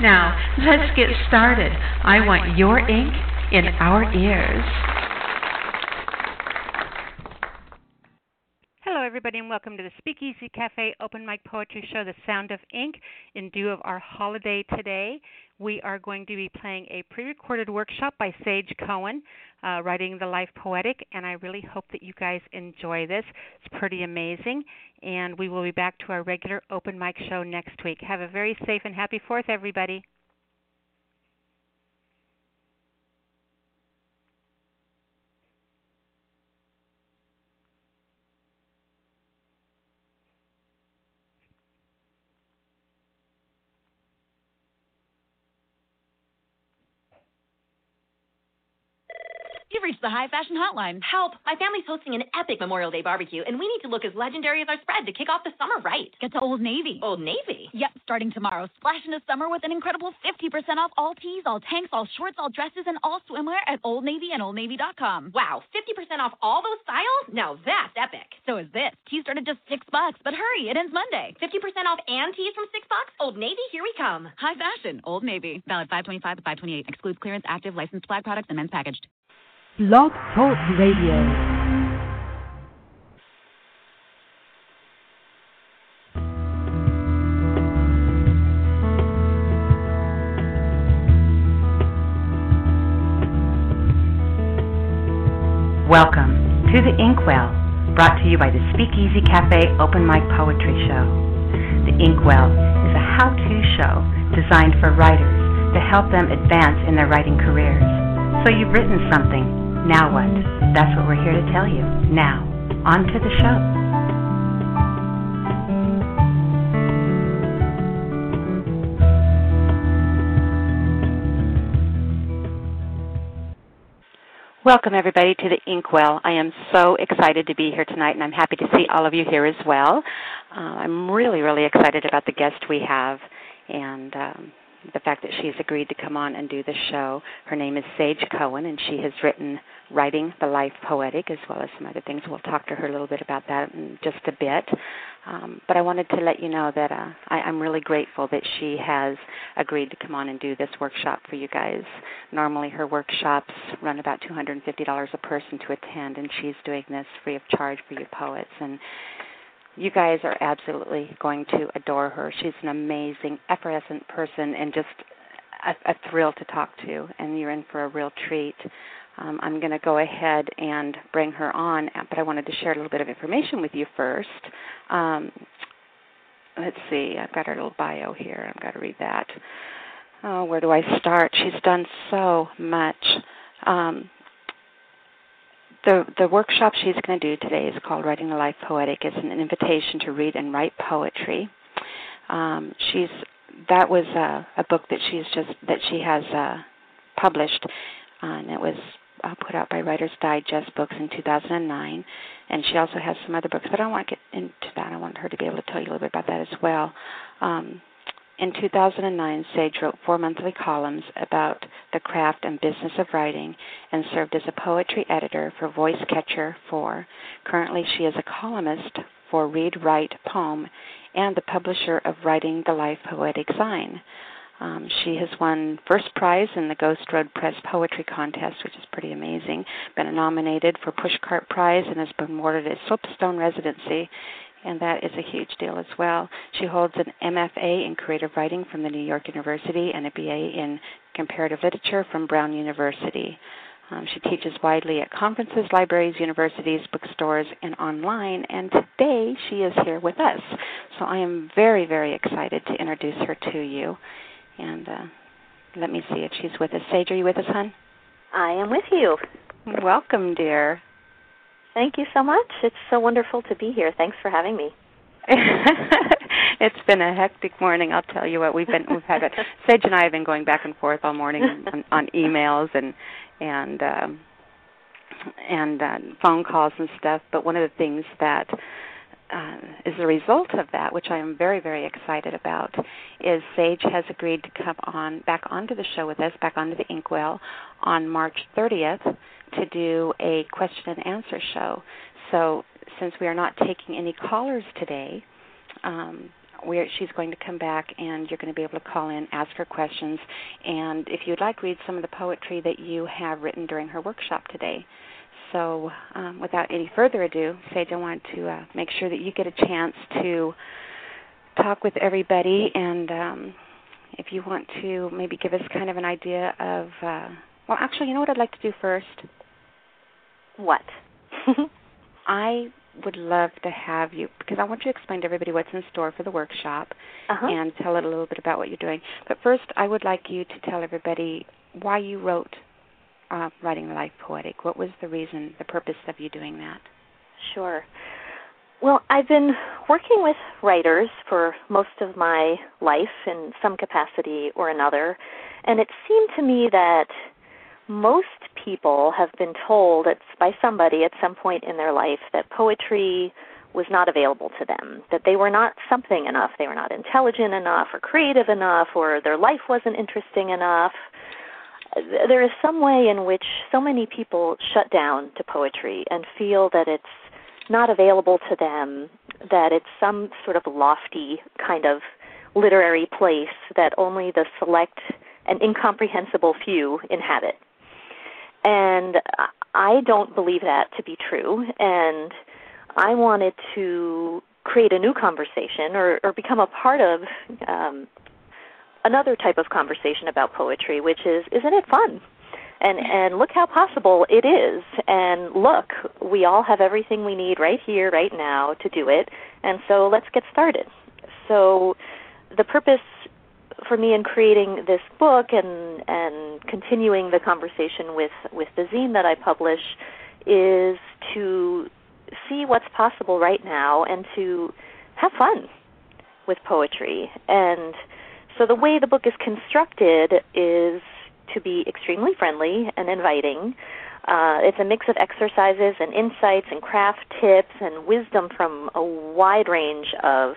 Now, let's get started. I want your ink in our ears. Everybody, and welcome to the Speakeasy Cafe Open Mic Poetry Show, The Sound of Ink. In due of our holiday today, we are going to be playing a pre recorded workshop by Sage Cohen, uh, writing The Life Poetic, and I really hope that you guys enjoy this. It's pretty amazing, and we will be back to our regular open mic show next week. Have a very safe and happy 4th, everybody. You've reached the high fashion hotline. Help! My family's hosting an epic Memorial Day barbecue, and we need to look as legendary as our spread to kick off the summer right. Get to Old Navy. Old Navy? Yep, starting tomorrow. Splash into summer with an incredible 50% off all tees, all tanks, all shorts, all dresses, and all swimwear at Old Navy and OldNavy.com. Wow, 50% off all those styles? Now that's epic. So is this. Tees started at just six bucks, but hurry, it ends Monday. 50% off and tees from six bucks? Old Navy, here we come. High fashion, Old Navy. Valid 525 to 528. Excludes clearance, active, licensed flag products, and men's packaged. Blog Talk Radio. Welcome to the Inkwell, brought to you by the Speakeasy Cafe Open Mic Poetry Show. The Inkwell is a how to show designed for writers to help them advance in their writing careers. So you've written something. Now what? That's what we're here to tell you. Now, on to the show. Welcome, everybody, to the Inkwell. I am so excited to be here tonight, and I'm happy to see all of you here as well. Uh, I'm really, really excited about the guest we have and um, the fact that she's agreed to come on and do the show. Her name is Sage Cohen, and she has written Writing the Life Poetic as well as some other things. We'll talk to her a little bit about that in just a bit. Um, but I wanted to let you know that uh, I, I'm really grateful that she has agreed to come on and do this workshop for you guys. Normally, her workshops run about $250 a person to attend, and she's doing this free of charge for you poets. And you guys are absolutely going to adore her. She's an amazing, effervescent person and just a, a thrill to talk to, and you're in for a real treat. Um, I'm going to go ahead and bring her on, but I wanted to share a little bit of information with you first. Um, let's see, I've got her little bio here. I've got to read that. Oh, where do I start? She's done so much. Um, the the workshop she's going to do today is called Writing the Life Poetic. It's an invitation to read and write poetry. Um, she's that was a, a book that she's just that she has uh, published, uh, and it was uh, put out by Writers Digest Books in 2009. And she also has some other books, but I don't want to get into that. I want her to be able to tell you a little bit about that as well. Um, in 2009, Sage wrote four monthly columns about the craft and business of writing and served as a poetry editor for Voice Catcher 4. Currently, she is a columnist for Read Write Poem and the publisher of Writing the Life Poetic Sign. Um, she has won first prize in the Ghost Road Press Poetry Contest, which is pretty amazing. Been nominated for Pushcart Prize and has been awarded a Soapstone residency and that is a huge deal as well. She holds an MFA in creative writing from the New York University and a BA in comparative literature from Brown University. Um, she teaches widely at conferences, libraries, universities, bookstores, and online. And today she is here with us. So I am very, very excited to introduce her to you. And uh, let me see if she's with us. Sage, are you with us, hon? I am with you. Welcome, dear. Thank you so much. It's so wonderful to be here. Thanks for having me. it's been a hectic morning. I'll tell you what. We've been we've had it. Sage and I have been going back and forth all morning on, on emails and and um, and uh, phone calls and stuff. But one of the things that uh, is a result of that, which I am very, very excited about, is Sage has agreed to come on back onto the show with us, back onto the Inkwell, on March 30th to do a question and answer show. So, since we are not taking any callers today, um, we're, she's going to come back and you're going to be able to call in, ask her questions, and if you'd like, read some of the poetry that you have written during her workshop today. So, um, without any further ado, Sage, I want to uh, make sure that you get a chance to talk with everybody, and um, if you want to maybe give us kind of an idea of, uh, well, actually, you know what I'd like to do first? What? I would love to have you because I want you to explain to everybody what's in store for the workshop uh-huh. and tell it a little bit about what you're doing. But first, I would like you to tell everybody why you wrote uh, Writing Life Poetic. What was the reason, the purpose of you doing that? Sure. Well, I've been working with writers for most of my life in some capacity or another, and it seemed to me that most people have been told it's by somebody at some point in their life that poetry was not available to them, that they were not something enough, they were not intelligent enough or creative enough, or their life wasn't interesting enough. There is some way in which so many people shut down to poetry and feel that it's not available to them, that it's some sort of lofty kind of literary place that only the select and incomprehensible few inhabit. And I don't believe that to be true. And I wanted to create a new conversation or, or become a part of um, another type of conversation about poetry, which is, isn't it fun? And and look how possible it is. And look, we all have everything we need right here, right now to do it. And so let's get started. So the purpose for me in creating this book and and continuing the conversation with with the zine that I publish is to see what's possible right now and to have fun with poetry. And so the way the book is constructed is to be extremely friendly and inviting. Uh, it's a mix of exercises and insights and craft tips and wisdom from a wide range of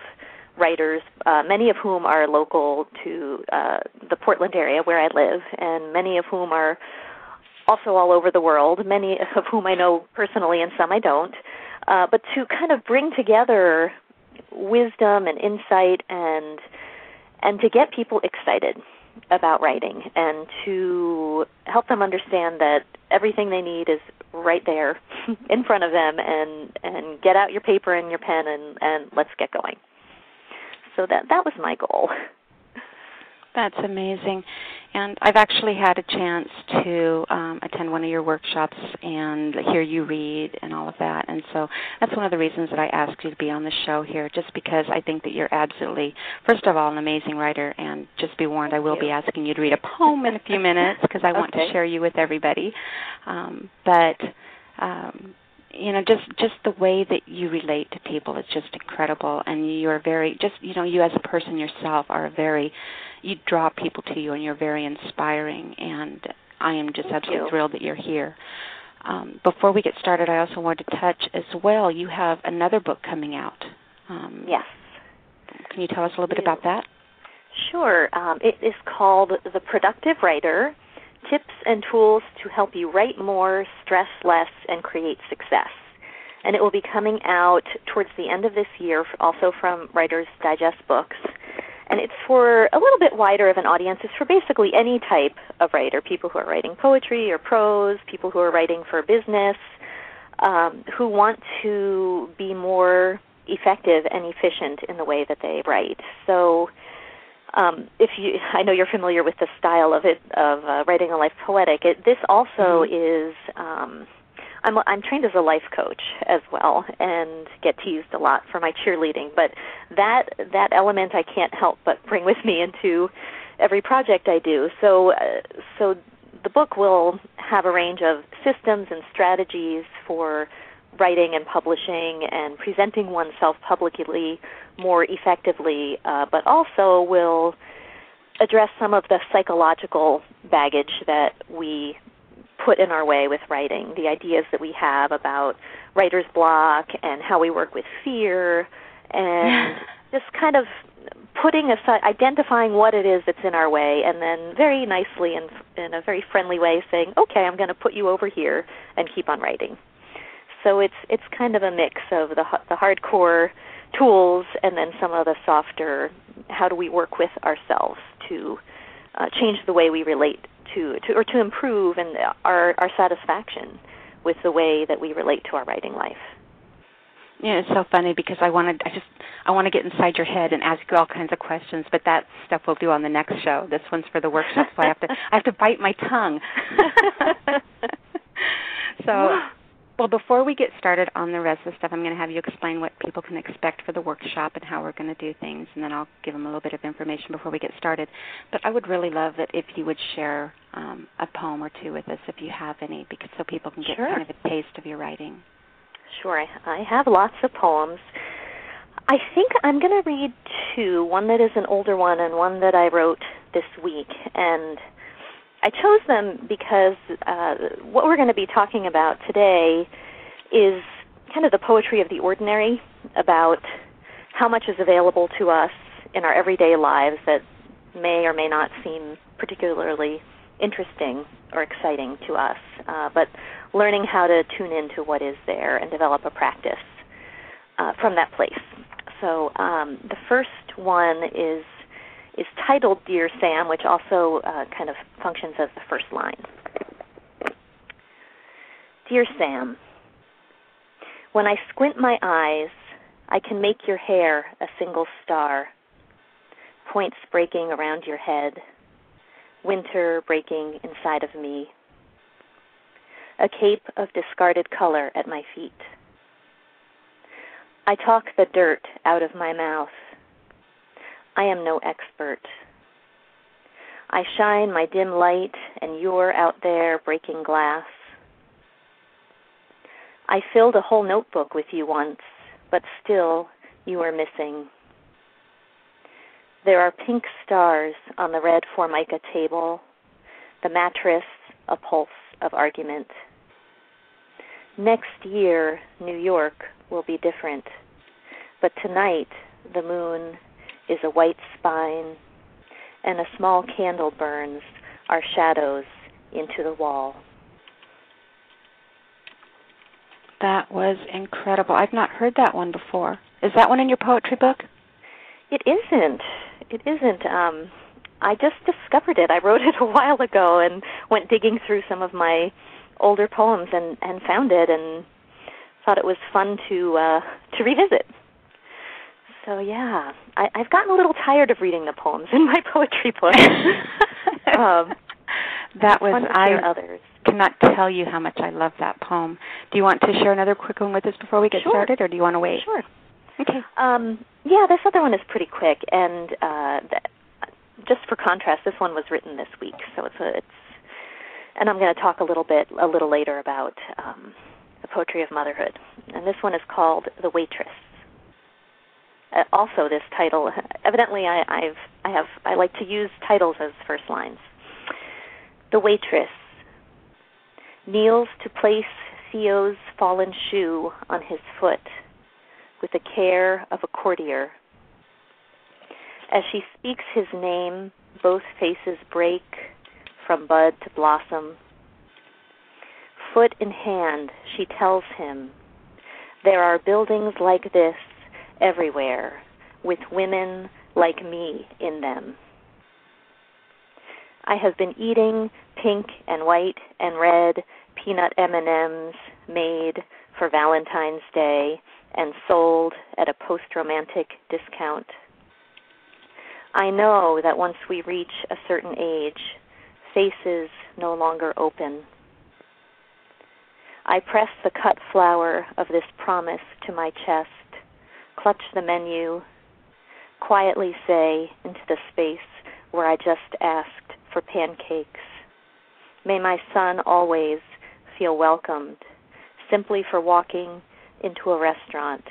writers, uh, many of whom are local to uh, the Portland area where I live, and many of whom are also all over the world, many of whom I know personally and some I don't. Uh, but to kind of bring together wisdom and insight and and to get people excited about writing and to help them understand that everything they need is right there in front of them and and get out your paper and your pen and and let's get going so that that was my goal. That's amazing. And I've actually had a chance to um, attend one of your workshops and hear you read and all of that. And so that's one of the reasons that I asked you to be on the show here, just because I think that you're absolutely, first of all, an amazing writer. And just be warned, I will be asking you to read a poem in a few minutes because I want to share you with everybody. Um, but um, you know just just the way that you relate to people is just incredible. And you're very just you know you as a person yourself are very you draw people to you and you're very inspiring. And i am just Thank absolutely you. thrilled that you're here. Um, before we get started i also wanted to touch as well you have another book coming out. Um, Yes. can you tell us a little bit about that? Sure. Um, it is called The Productive Writer Tips and Tools to Help You Write More, Stress Less, and Create Success. And it will be coming out towards the end of this year, also from Writer's Digest Books. And it's for a little bit wider of an audience. It's for basically any type of writer people who are writing poetry or prose, people who are writing for business, um, who want to be more effective and efficient in the way that they write. So, um, if you, I know you're familiar with the style of it of uh, writing a life poetic. It, this also is. Um, I'm I'm trained as a life coach as well, and get teased a lot for my cheerleading. But that that element I can't help but bring with me into every project I do. So uh, so the book will have a range of systems and strategies for writing and publishing and presenting oneself publicly more effectively, uh, but also will address some of the psychological baggage that we put in our way with writing, the ideas that we have about writer's block and how we work with fear and just kind of putting aside identifying what it is that's in our way and then very nicely and in a very friendly way saying okay i'm going to put you over here and keep on writing so it's it's kind of a mix of the the hardcore tools and then some of the softer how do we work with ourselves to uh, change the way we relate to, to or to improve and our our satisfaction with the way that we relate to our writing life yeah, it's so funny because I wanted I just I want to get inside your head and ask you all kinds of questions, but that stuff we'll do on the next show. This one's for the workshop, so I have to I have to bite my tongue. so, well, before we get started on the rest of the stuff, I'm going to have you explain what people can expect for the workshop and how we're going to do things, and then I'll give them a little bit of information before we get started. But I would really love it if you would share um, a poem or two with us, if you have any, because so people can get sure. kind of a taste of your writing. Sure, I, I have lots of poems. I think I'm going to read two, one that is an older one and one that I wrote this week. And I chose them because uh, what we're going to be talking about today is kind of the poetry of the ordinary, about how much is available to us in our everyday lives that may or may not seem particularly interesting or exciting to us, uh, but learning how to tune into what is there and develop a practice uh, from that place. So um, the first one is is titled "Dear Sam," which also uh, kind of functions as the first line. Dear Sam, when I squint my eyes, I can make your hair a single star, points breaking around your head winter breaking inside of me, a cape of discarded color at my feet. I talk the dirt out of my mouth. I am no expert. I shine my dim light, and you're out there breaking glass. I filled a whole notebook with you once, but still you are missing. There are pink stars on the red formica table, the mattress a pulse of argument. Next year, New York will be different, but tonight the moon is a white spine, and a small candle burns our shadows into the wall. That was incredible. I've not heard that one before. Is that one in your poetry book? It isn't. It isn't. Um, I just discovered it. I wrote it a while ago and went digging through some of my older poems and and found it and thought it was fun to uh, to revisit. So yeah, I, I've gotten a little tired of reading the poems in my poetry book. um, that was I others. cannot tell you how much I love that poem. Do you want to share another quick one with us before we get sure. started, or do you want to wait? Sure. Okay. Um, yeah, this other one is pretty quick, and uh, th- just for contrast, this one was written this week, so it's a, it's, and I'm going to talk a little bit a little later about um, the poetry of motherhood, and this one is called "The Waitress." Uh, also, this title, evidently, I, I've I have I like to use titles as first lines. The waitress kneels to place Theo's fallen shoe on his foot with the care of a courtier. As she speaks his name, both faces break from bud to blossom. Foot in hand, she tells him, There are buildings like this everywhere, with women like me in them. I have been eating pink and white and red peanut M&Ms made for Valentine's Day and sold at a post romantic discount. I know that once we reach a certain age, faces no longer open. I press the cut flower of this promise to my chest, clutch the menu, quietly say into the space where I just asked for pancakes. May my son always feel welcomed simply for walking into a restaurant,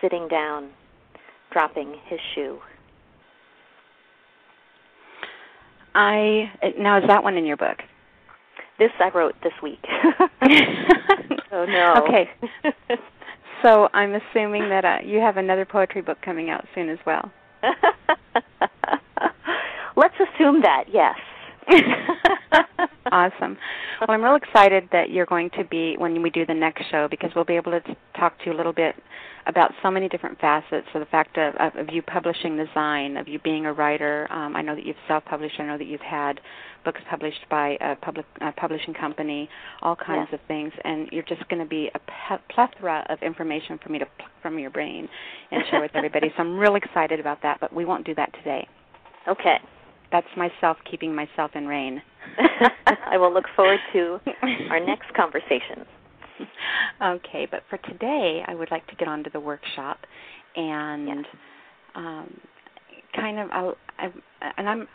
sitting down, dropping his shoe. I now is that one in your book? This I wrote this week. oh no. Okay. so I'm assuming that uh, you have another poetry book coming out soon as well. Let's assume that, yes. awesome. Well, I'm real excited that you're going to be when we do the next show because we'll be able to talk to you a little bit about so many different facets of the fact of, of, of you publishing the Zine, of you being a writer. Um, I know that you've self-published. I know that you've had books published by a public a publishing company, all kinds yeah. of things, and you're just going to be a plethora of information for me to pluck from your brain and share with everybody. so I'm real excited about that, but we won't do that today. Okay. That's myself keeping myself in rein. I will look forward to our next conversation. Okay, but for today, I would like to get on to the workshop and yes. um, kind of, I'll, I, and I'm.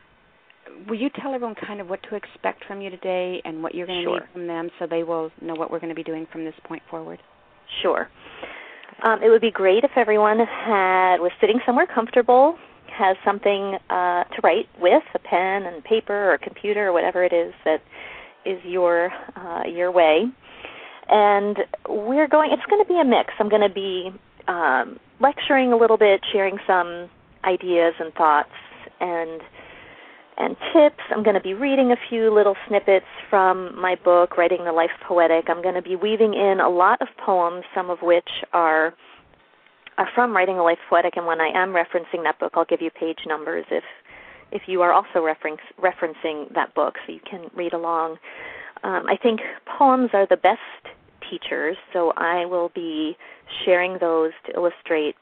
Will you tell everyone kind of what to expect from you today and what you're going to sure. need from them, so they will know what we're going to be doing from this point forward? Sure. Um, it would be great if everyone had was sitting somewhere comfortable, has something uh, to write with, a pen and paper or a computer or whatever it is that is your uh, your way. And we're going. It's going to be a mix. I'm going to be um, lecturing a little bit, sharing some ideas and thoughts and and tips. I'm going to be reading a few little snippets from my book, Writing the Life Poetic. I'm going to be weaving in a lot of poems, some of which are are from Writing the Life Poetic. And when I am referencing that book, I'll give you page numbers if if you are also reference, referencing that book, so you can read along. Um, I think poems are the best teachers, so I will be sharing those to illustrate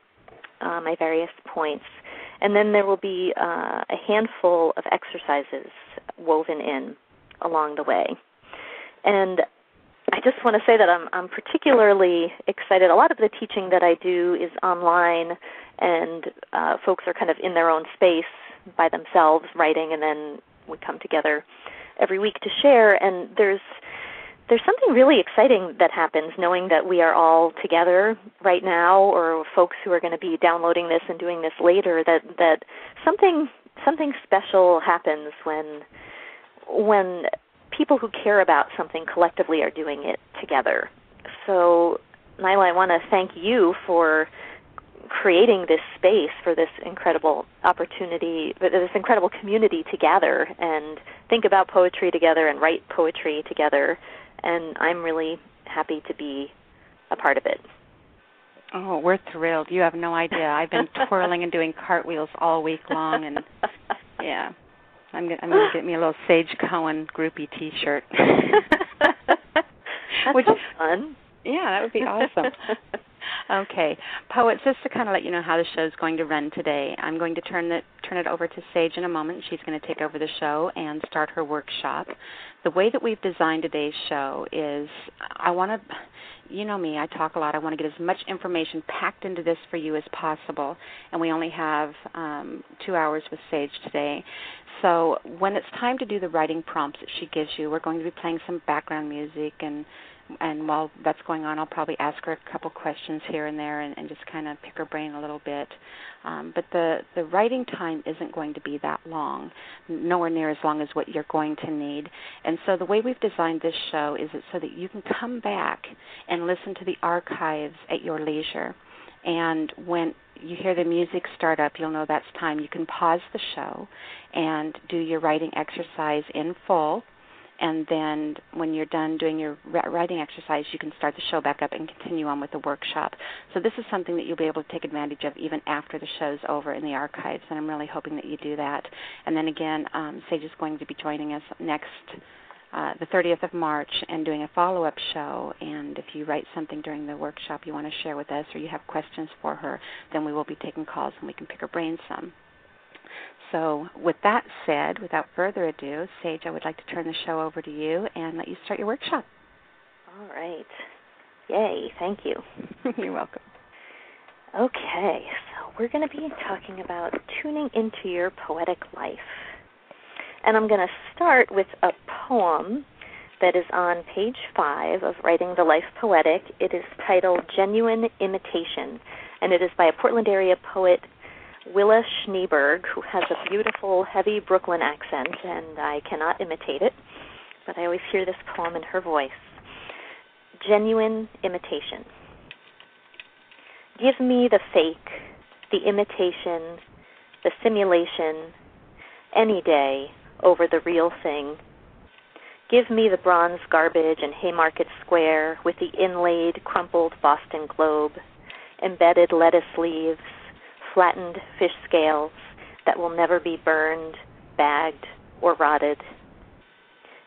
uh, my various points. And then there will be uh, a handful of exercises woven in along the way. And I just want to say that I'm, I'm particularly excited. A lot of the teaching that I do is online, and uh, folks are kind of in their own space by themselves writing, and then we come together every week to share. And there's there's something really exciting that happens knowing that we are all together right now or folks who are going to be downloading this and doing this later that that something something special happens when when people who care about something collectively are doing it together. So Nyla, I want to thank you for creating this space for this incredible opportunity, this incredible community to gather and think about poetry together and write poetry together and I'm really happy to be a part of it. Oh, we're thrilled. You have no idea. I've been twirling and doing cartwheels all week long, and yeah, I'm gonna, I'm going to get me a little Sage Cohen groupie T-shirt. Which is fun. Yeah, that would be awesome. Okay, poets. Just to kind of let you know how the show is going to run today, I'm going to turn the turn it over to Sage in a moment. She's going to take over the show and start her workshop. The way that we've designed today's show is, I want to. You know me, I talk a lot. I want to get as much information packed into this for you as possible. And we only have um, two hours with Sage today. So when it's time to do the writing prompts that she gives you, we're going to be playing some background music and and while that's going on, I'll probably ask her a couple questions here and there, and, and just kind of pick her brain a little bit. Um, but the the writing time isn't going to be that long, nowhere near as long as what you're going to need. And so the way we've designed this show is it so that you can come back and listen to the archives at your leisure. And when you hear the music start up, you'll know that's time. You can pause the show and do your writing exercise in full and then when you're done doing your writing exercise, you can start the show back up and continue on with the workshop. So this is something that you'll be able to take advantage of even after the show's over in the archives, and I'm really hoping that you do that. And then again, um, Sage is going to be joining us next. Uh, the 30th of March and doing a follow up show. And if you write something during the workshop you want to share with us or you have questions for her, then we will be taking calls and we can pick her brain some. So, with that said, without further ado, Sage, I would like to turn the show over to you and let you start your workshop. All right. Yay, thank you. You're welcome. Okay, so we're going to be talking about tuning into your poetic life. And I'm going to start with a poem that is on page five of Writing the Life Poetic. It is titled Genuine Imitation, and it is by a Portland area poet, Willa Schneeberg, who has a beautiful, heavy Brooklyn accent, and I cannot imitate it, but I always hear this poem in her voice. Genuine Imitation. Give me the fake, the imitation, the simulation, any day over the real thing. Give me the bronze garbage in Haymarket Square with the inlaid, crumpled Boston Globe, embedded lettuce leaves, flattened fish scales that will never be burned, bagged, or rotted.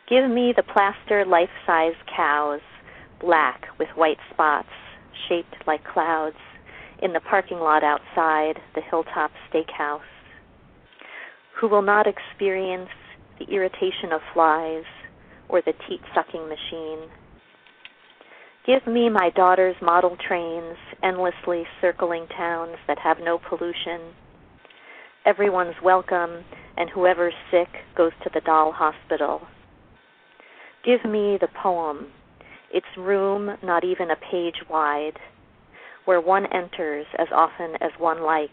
Give me the plaster life size cows, black with white spots, shaped like clouds, in the parking lot outside the Hilltop Steakhouse, who will not experience the irritation of flies or the teat sucking machine. Give me my daughter's model trains endlessly circling towns that have no pollution. Everyone's welcome, and whoever's sick goes to the doll hospital. Give me the poem, its room not even a page wide, where one enters as often as one likes,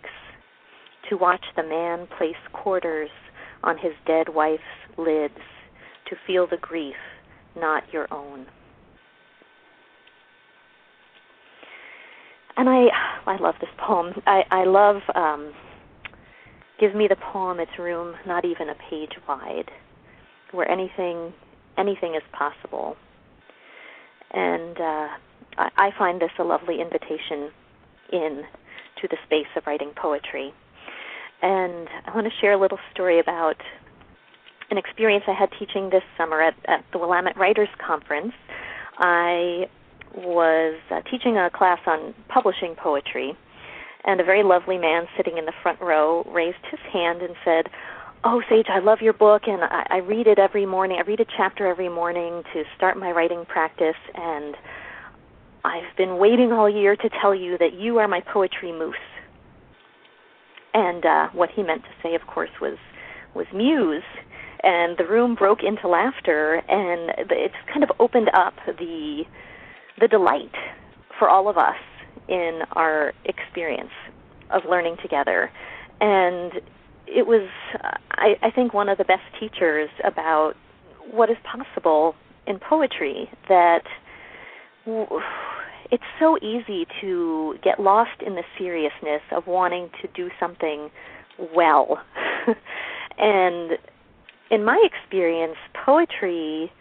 to watch the man place quarters on his dead wife's lids, to feel the grief, not your own. And I, I love this poem. I, I love. Um, give me the poem its room, not even a page wide, where anything, anything is possible. And uh, I, I find this a lovely invitation in to the space of writing poetry. And I want to share a little story about an experience I had teaching this summer at, at the Willamette Writers Conference. I was uh, teaching a class on publishing poetry, and a very lovely man sitting in the front row raised his hand and said, Oh, Sage, I love your book, and I, I read it every morning. I read a chapter every morning to start my writing practice, and I've been waiting all year to tell you that you are my poetry moose. And uh, what he meant to say, of course, was was muse. And the room broke into laughter, and it's kind of opened up the the delight for all of us in our experience of learning together. And it was, I, I think, one of the best teachers about what is possible in poetry that it's so easy to get lost in the seriousness of wanting to do something well. and in my experience, poetry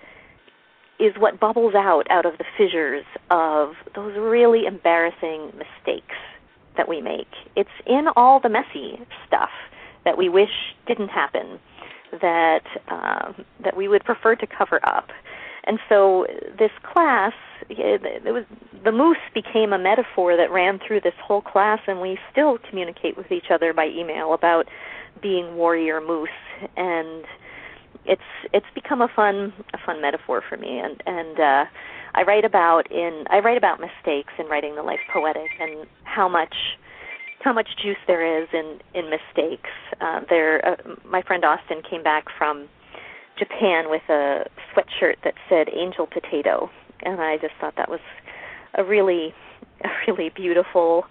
is what bubbles out out of the fissures of those really embarrassing mistakes that we make. It's in all the messy stuff that we wish didn't happen, that uh, that we would prefer to cover up. And so this class, it, was the moose became a metaphor that ran through this whole class, and we still communicate with each other by email about being warrior moose and it's it's become a fun a fun metaphor for me. And and uh I write about in I write about mistakes in writing the life poetic and how much how much juice there is in in mistakes. Uh, there, uh, my friend Austin came back from Japan with a sweatshirt that said "Angel Potato," and I just thought that was a really a really beautiful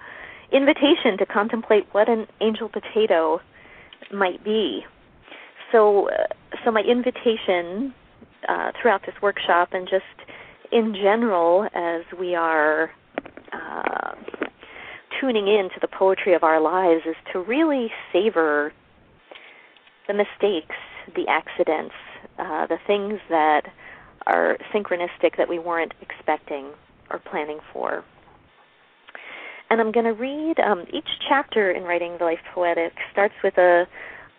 invitation to contemplate what an angel potato might be so uh, so my invitation uh, throughout this workshop and just in general as we are uh, tuning in to the poetry of our lives is to really savor the mistakes, the accidents, uh, the things that are synchronistic that we weren't expecting or planning for. And I'm going to read um, each chapter in Writing the Life Poetic starts with a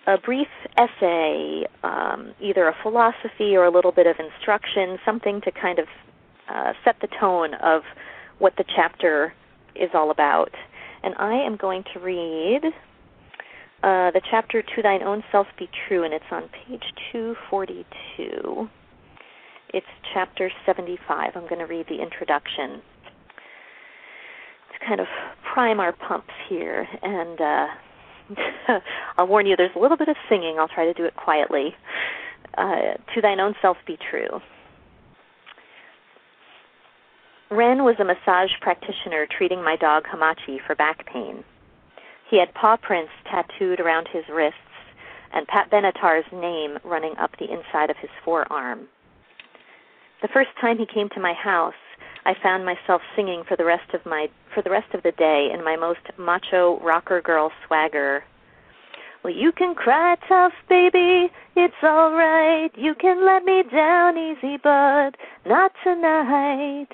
a brief essay, um, either a philosophy or a little bit of instruction, something to kind of uh, set the tone of what the chapter is all about. And I am going to read uh, the chapter To Thine Own Self Be True, and it's on page 242. It's chapter 75. I'm going to read the introduction to kind of prime our pumps here and uh, I'll warn you, there's a little bit of singing. I'll try to do it quietly. Uh, to thine own self be true. Ren was a massage practitioner treating my dog Hamachi for back pain. He had paw prints tattooed around his wrists and Pat Benatar's name running up the inside of his forearm. The first time he came to my house, I found myself singing for the rest of my for the rest of the day in my most macho rocker girl swagger. Well, you can cry tough, baby, it's all right. You can let me down easy, but not tonight.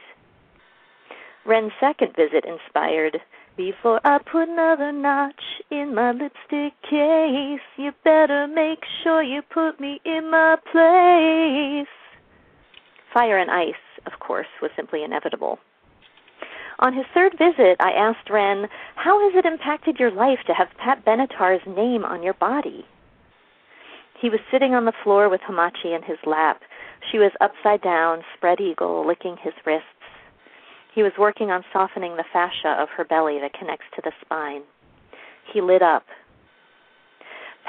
Ren's second visit inspired before I put another notch in my lipstick case, you better make sure you put me in my place. Fire and ice, of course, was simply inevitable. On his third visit, I asked Ren, How has it impacted your life to have Pat Benatar's name on your body? He was sitting on the floor with Hamachi in his lap. She was upside down, spread eagle, licking his wrists. He was working on softening the fascia of her belly that connects to the spine. He lit up.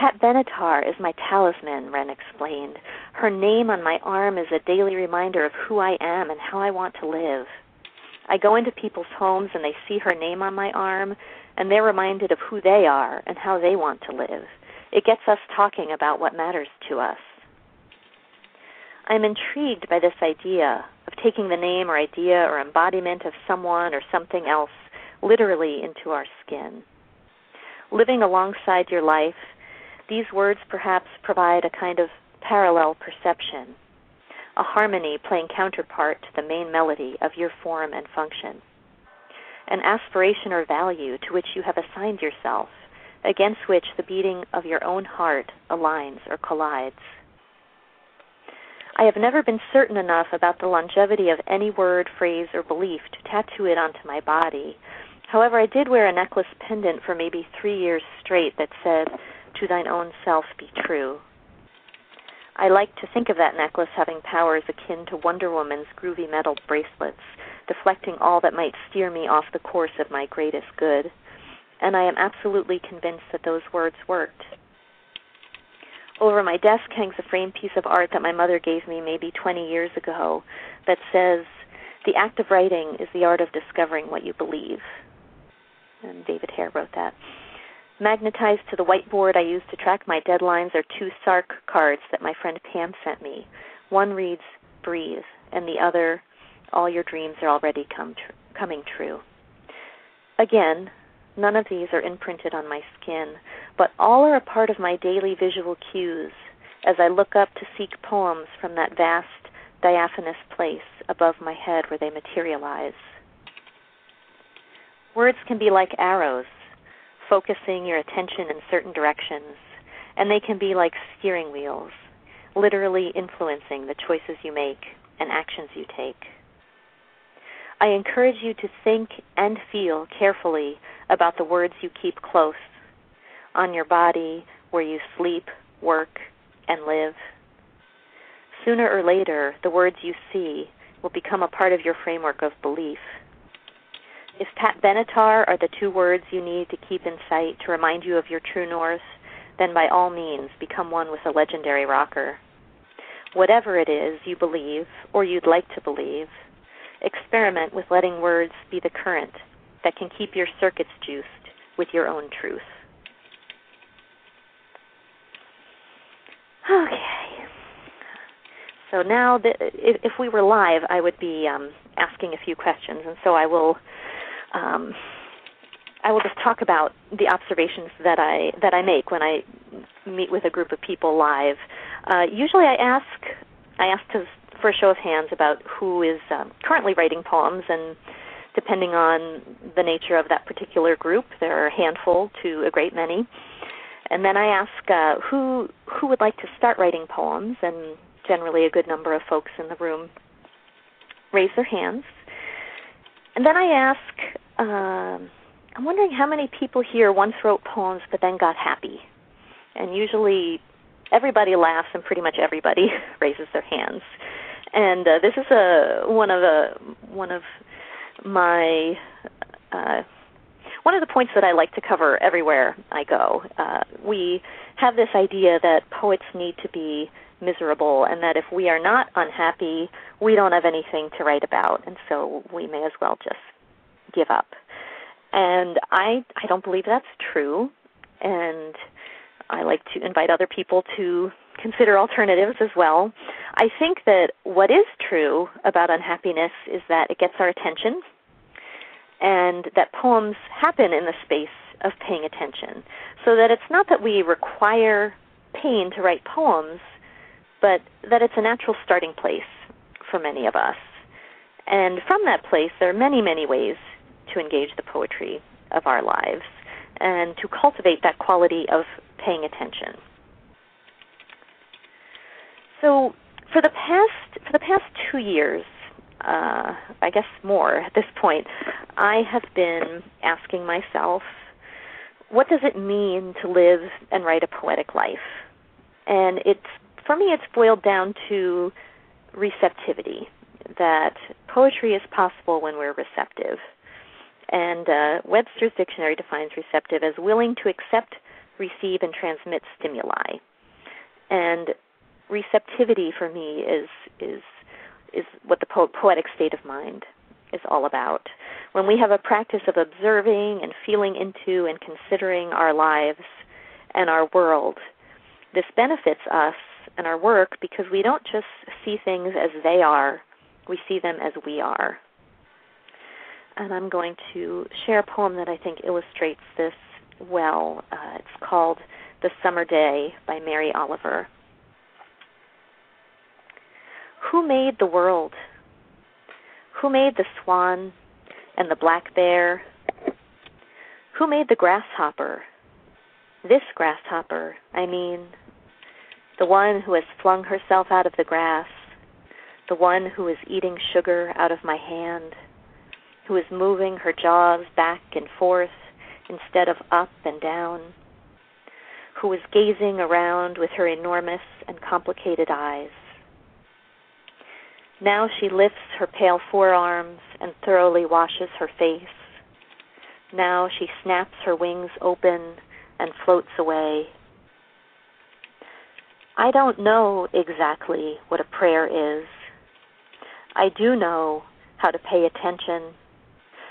Pat Benatar is my talisman, Ren explained. Her name on my arm is a daily reminder of who I am and how I want to live. I go into people's homes and they see her name on my arm, and they're reminded of who they are and how they want to live. It gets us talking about what matters to us. I'm intrigued by this idea of taking the name or idea or embodiment of someone or something else literally into our skin. Living alongside your life, these words perhaps provide a kind of parallel perception, a harmony playing counterpart to the main melody of your form and function, an aspiration or value to which you have assigned yourself, against which the beating of your own heart aligns or collides. I have never been certain enough about the longevity of any word, phrase, or belief to tattoo it onto my body. However, I did wear a necklace pendant for maybe three years straight that said, To thine own self be true. I like to think of that necklace having powers akin to Wonder Woman's groovy metal bracelets, deflecting all that might steer me off the course of my greatest good. And I am absolutely convinced that those words worked. Over my desk hangs a framed piece of art that my mother gave me maybe 20 years ago that says, The act of writing is the art of discovering what you believe. And David Hare wrote that. Magnetized to the whiteboard I use to track my deadlines are two SARK cards that my friend Pam sent me. One reads, Breathe, and the other, All your dreams are already come tr- coming true. Again, None of these are imprinted on my skin, but all are a part of my daily visual cues as I look up to seek poems from that vast, diaphanous place above my head where they materialize. Words can be like arrows, focusing your attention in certain directions, and they can be like steering wheels, literally influencing the choices you make and actions you take. I encourage you to think and feel carefully about the words you keep close on your body, where you sleep, work, and live. Sooner or later, the words you see will become a part of your framework of belief. If Pat Benatar are the two words you need to keep in sight to remind you of your true north, then by all means become one with a legendary rocker. Whatever it is you believe or you'd like to believe, experiment with letting words be the current that can keep your circuits juiced with your own truth. Okay. So now, the, if, if, we were live, I would be um, asking a few questions, and so I will. Um, I will just talk about the observations that I that I make when I meet with a group of people live. Uh, usually, I ask I ask to, for a show of hands about who is um, currently writing poems and depending on the nature of that particular group. There are a handful to a great many. And then I ask uh, who who would like to start writing poems, and generally a good number of folks in the room raise their hands. And then I ask, um, I'm wondering how many people here once wrote poems but then got happy. And usually everybody laughs and pretty much everybody raises their hands. And uh, this is a one of a one of my uh, one of the points that I like to cover everywhere I go. Uh, we have this idea that poets need to be miserable, and that if we are not unhappy, we don't have anything to write about, and so we may as well just give up. And I I don't believe that's true, and I like to invite other people to consider alternatives as well. I think that what is true about unhappiness is that it gets our attention and that poems happen in the space of paying attention. So that it's not that we require pain to write poems, but that it's a natural starting place for many of us. And from that place, there are many, many ways to engage the poetry of our lives and to cultivate that quality of paying attention. So for the past for the past two years, uh, I guess more at this point, I have been asking myself, what does it mean to live and write a poetic life? And it's for me, it's boiled down to receptivity. That poetry is possible when we're receptive. And uh, Webster's dictionary defines receptive as willing to accept, receive, and transmit stimuli. And receptivity for me is is is what the po- poetic state of mind is all about. When we have a practice of observing and feeling into and considering our lives and our world, this benefits us and our work because we don't just see things as they are, we see them as we are. And I'm going to share a poem that I think illustrates this well. Uh, it's called The Summer Day by Mary Oliver. Who made the world? Who made the swan and the black bear? Who made the grasshopper? This grasshopper, I mean, the one who has flung herself out of the grass, the one who is eating sugar out of my hand, who is moving her jaws back and forth instead of up and down, who is gazing around with her enormous and complicated eyes. Now she lifts her pale forearms and thoroughly washes her face. Now she snaps her wings open and floats away. I don't know exactly what a prayer is. I do know how to pay attention,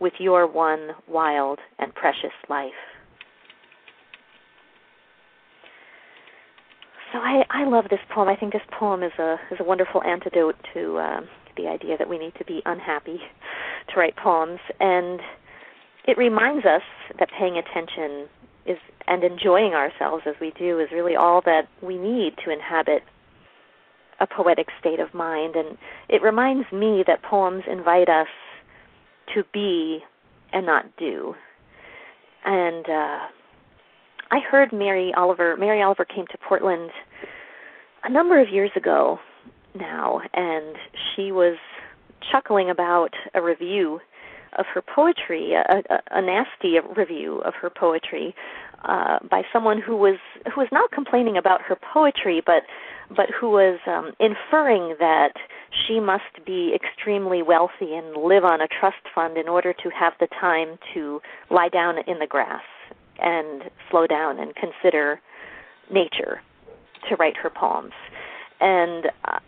with your one wild and precious life? So I, I love this poem. I think this poem is a is a wonderful antidote to uh, the idea that we need to be unhappy to write poems. And it reminds us that paying attention is and enjoying ourselves as we do is really all that we need to inhabit a poetic state of mind. And it reminds me that poems invite us to be and not do. And uh, I heard Mary Oliver. Mary Oliver came to Portland a number of years ago, now, and she was chuckling about a review of her poetry, a, a, a nasty review of her poetry uh, by someone who was who was not complaining about her poetry, but but who was um, inferring that she must be extremely wealthy and live on a trust fund in order to have the time to lie down in the grass and slow down and consider nature to write her poems and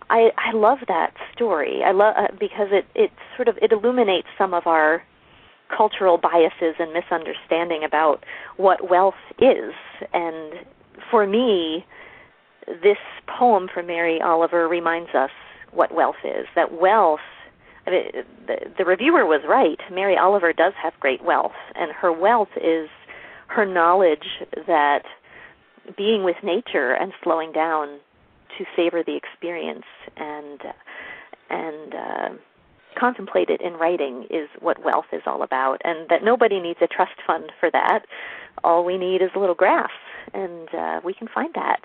I I love that story. I love uh, because it it sort of it illuminates some of our cultural biases and misunderstanding about what wealth is. And for me, this poem from Mary Oliver reminds us what wealth is. That wealth. I mean, the, the reviewer was right. Mary Oliver does have great wealth, and her wealth is her knowledge that being with nature and slowing down to savor the experience and and uh, contemplate it in writing is what wealth is all about, and that nobody needs a trust fund for that. All we need is a little grass, and uh, we can find that.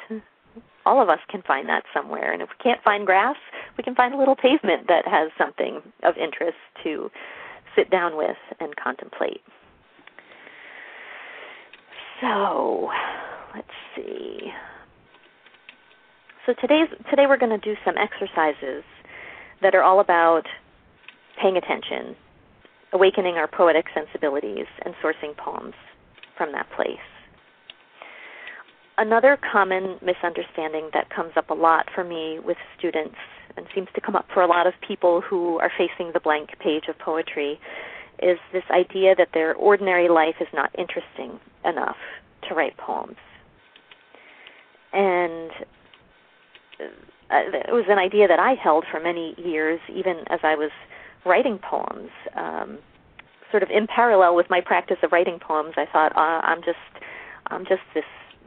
All of us can find that somewhere, and if we can't find grass, we can find a little pavement that has something of interest to sit down with and contemplate. So, let's see. So today's today we're going to do some exercises that are all about paying attention, awakening our poetic sensibilities, and sourcing poems from that place. Another common misunderstanding that comes up a lot for me with students and seems to come up for a lot of people who are facing the blank page of poetry is this idea that their ordinary life is not interesting enough to write poems. And uh, it was an idea that I held for many years, even as I was writing poems. Um, sort of in parallel with my practice of writing poems, I thought uh, I'm just I'm just this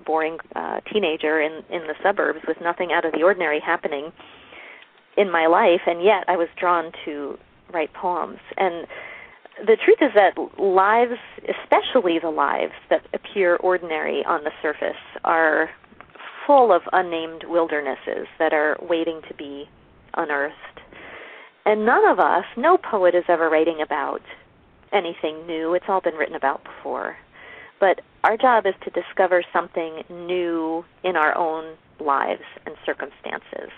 boring uh, teenager in in the suburbs with nothing out of the ordinary happening in my life, and yet I was drawn to write poems. And the truth is that lives, especially the lives that appear ordinary on the surface, are full of unnamed wildernesses that are waiting to be unearthed. And none of us, no poet is ever writing about anything new. It's all been written about before. But our job is to discover something new in our own lives and circumstances.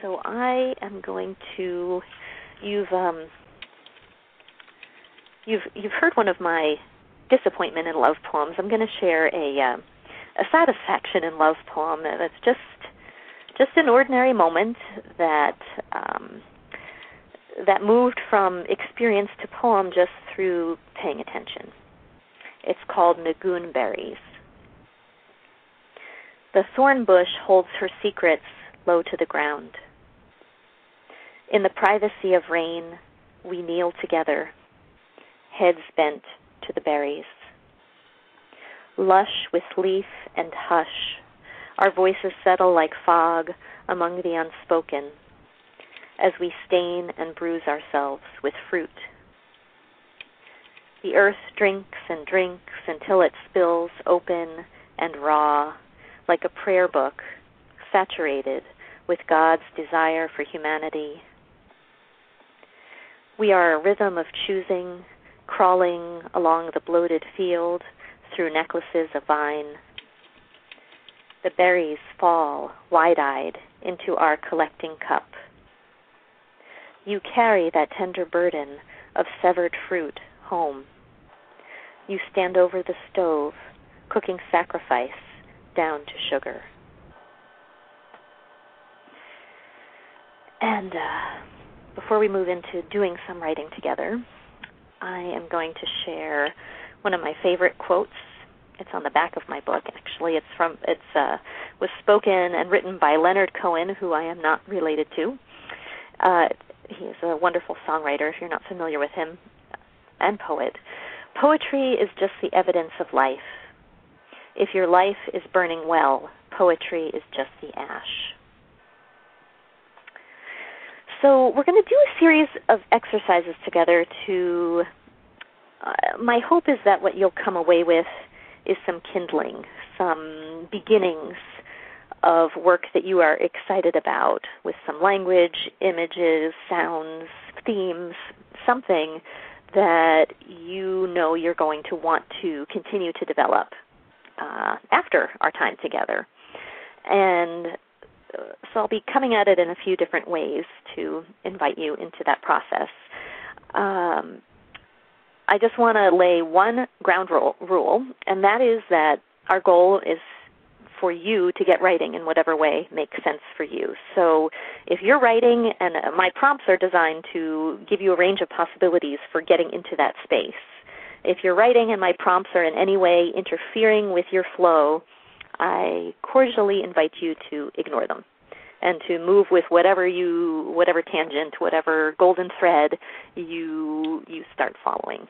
So I am going to you've um, you've you've heard one of my disappointment in love poems. I'm going to share a uh, a satisfaction in love poem that's just just an ordinary moment that um, that moved from experience to poem just through paying attention. It's called Nagoon Berries. The thorn bush holds her secrets low to the ground. In the privacy of rain, we kneel together, heads bent to the berries lush with leaf and hush. Our voices settle like fog among the unspoken as we stain and bruise ourselves with fruit. The earth drinks and drinks until it spills open and raw, like a prayer book, saturated with God's desire for humanity. We are a rhythm of choosing, crawling along the bloated field through necklaces of vine. The berries fall wide eyed into our collecting cup. You carry that tender burden of severed fruit home. You stand over the stove, cooking sacrifice down to sugar. And uh, before we move into doing some writing together, I am going to share one of my favorite quotes. It's on the back of my book. Actually, it's from it's uh, was spoken and written by Leonard Cohen, who I am not related to. Uh, he is a wonderful songwriter. If you're not familiar with him, and poet. Poetry is just the evidence of life. If your life is burning well, poetry is just the ash. So, we're going to do a series of exercises together to uh, my hope is that what you'll come away with is some kindling, some beginnings of work that you are excited about with some language, images, sounds, themes, something that you know you're going to want to continue to develop uh, after our time together. And uh, so I'll be coming at it in a few different ways to invite you into that process. Um, I just want to lay one ground rule, rule, and that is that our goal is for you to get writing in whatever way makes sense for you. So if you're writing, and uh, my prompts are designed to give you a range of possibilities for getting into that space. If you're writing and my prompts are in any way interfering with your flow, I cordially invite you to ignore them and to move with whatever you whatever tangent, whatever golden thread you you start following.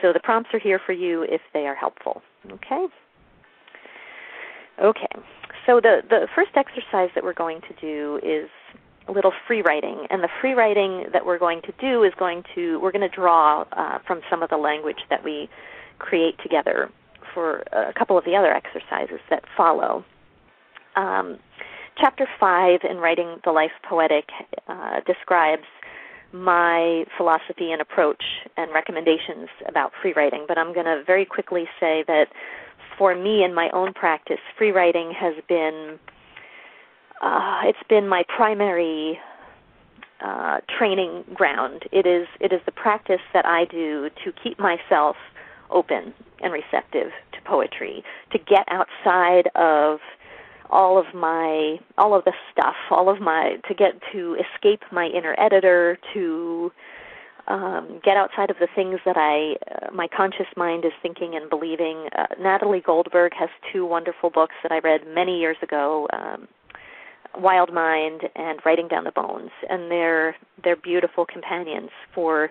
So the prompts are here for you if they are helpful. Okay? Okay. So the, the first exercise that we're going to do is a little free writing. And the free writing that we're going to do is going to, we're going to draw uh, from some of the language that we create together for a couple of the other exercises that follow. Um, chapter five in writing the Life Poetic uh, describes my philosophy and approach and recommendations about free writing, but I'm going to very quickly say that for me in my own practice, free writing has been uh, it's been my primary uh, training ground. It is it is the practice that I do to keep myself open and receptive to poetry, to get outside of all of my all of the stuff, all of my to get to escape my inner editor, to um, get outside of the things that I uh, my conscious mind is thinking and believing. Uh, Natalie Goldberg has two wonderful books that I read many years ago. Um, Wild Mind and Writing Down the Bones, and they're they're beautiful companions for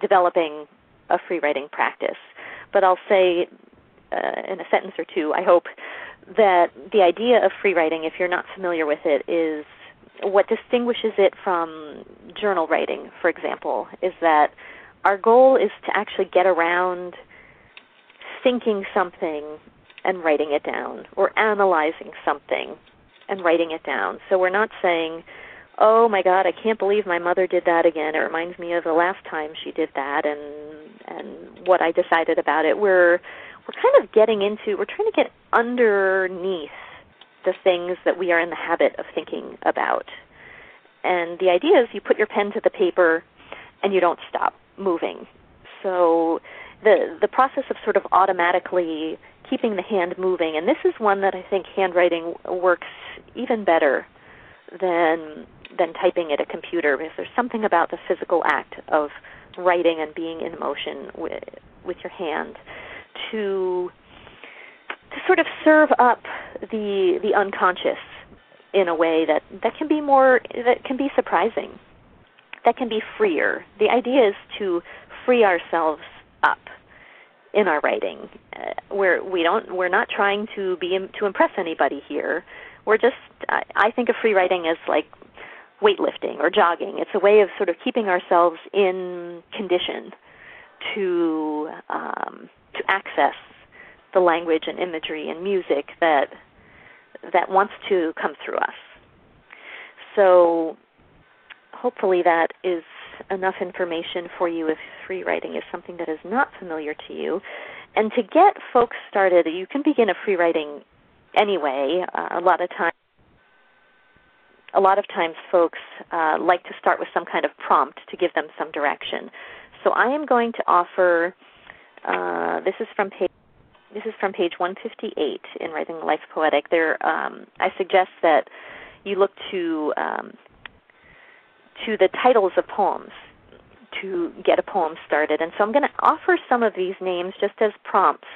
developing a free writing practice. But I'll say uh, in a sentence or two, I hope that the idea of free writing, if you're not familiar with it, is what distinguishes it from journal writing, for example, is that our goal is to actually get around thinking something and writing it down, or analyzing something and writing it down. So we're not saying, "Oh my God, I can't believe my mother did that again." It reminds me of the last time she did that, and and what I decided about it. We're we're kind of getting into. We're trying to get underneath the things that we are in the habit of thinking about. And the idea is you put your pen to the paper and you don't stop moving. So the the process of sort of automatically keeping the hand moving. And this is one that I think handwriting works even better than than typing at a computer because there's something about the physical act of writing and being in motion with with your hand to to sort of serve up the the unconscious in a way that that can be more that can be surprising that can be freer the idea is to free ourselves up in our writing. Uh, we're we don't we're not trying to be to impress anybody here. We're just I, I think of free writing as like weightlifting or jogging. It's a way of sort of keeping ourselves in condition to um, to access the language and imagery and music that that wants to come through us. So hopefully that is enough information for you if free writing is something that is not familiar to you. And to get folks started, you can begin a free writing anyway. Uh, a lot of times a lot of times folks uh, like to start with some kind of prompt to give them some direction. So I am going to offer uh, this is from page this is from page 158 in Writing Life Poetic. There, um, I suggest that you look to um, to the titles of poems to get a poem started. And so I'm going to offer some of these names just as prompts,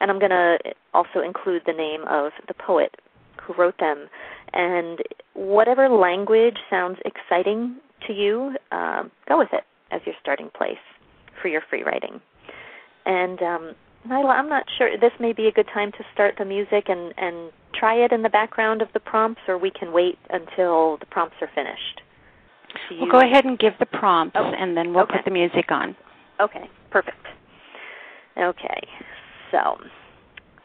and I'm going to also include the name of the poet who wrote them. And whatever language sounds exciting to you, uh, go with it as your starting place for your free writing. And um, Nyla, I'm not sure. This may be a good time to start the music and, and try it in the background of the prompts, or we can wait until the prompts are finished. We'll go ahead and give the prompts, okay. and then we'll okay. put the music on. Okay, perfect. Okay, so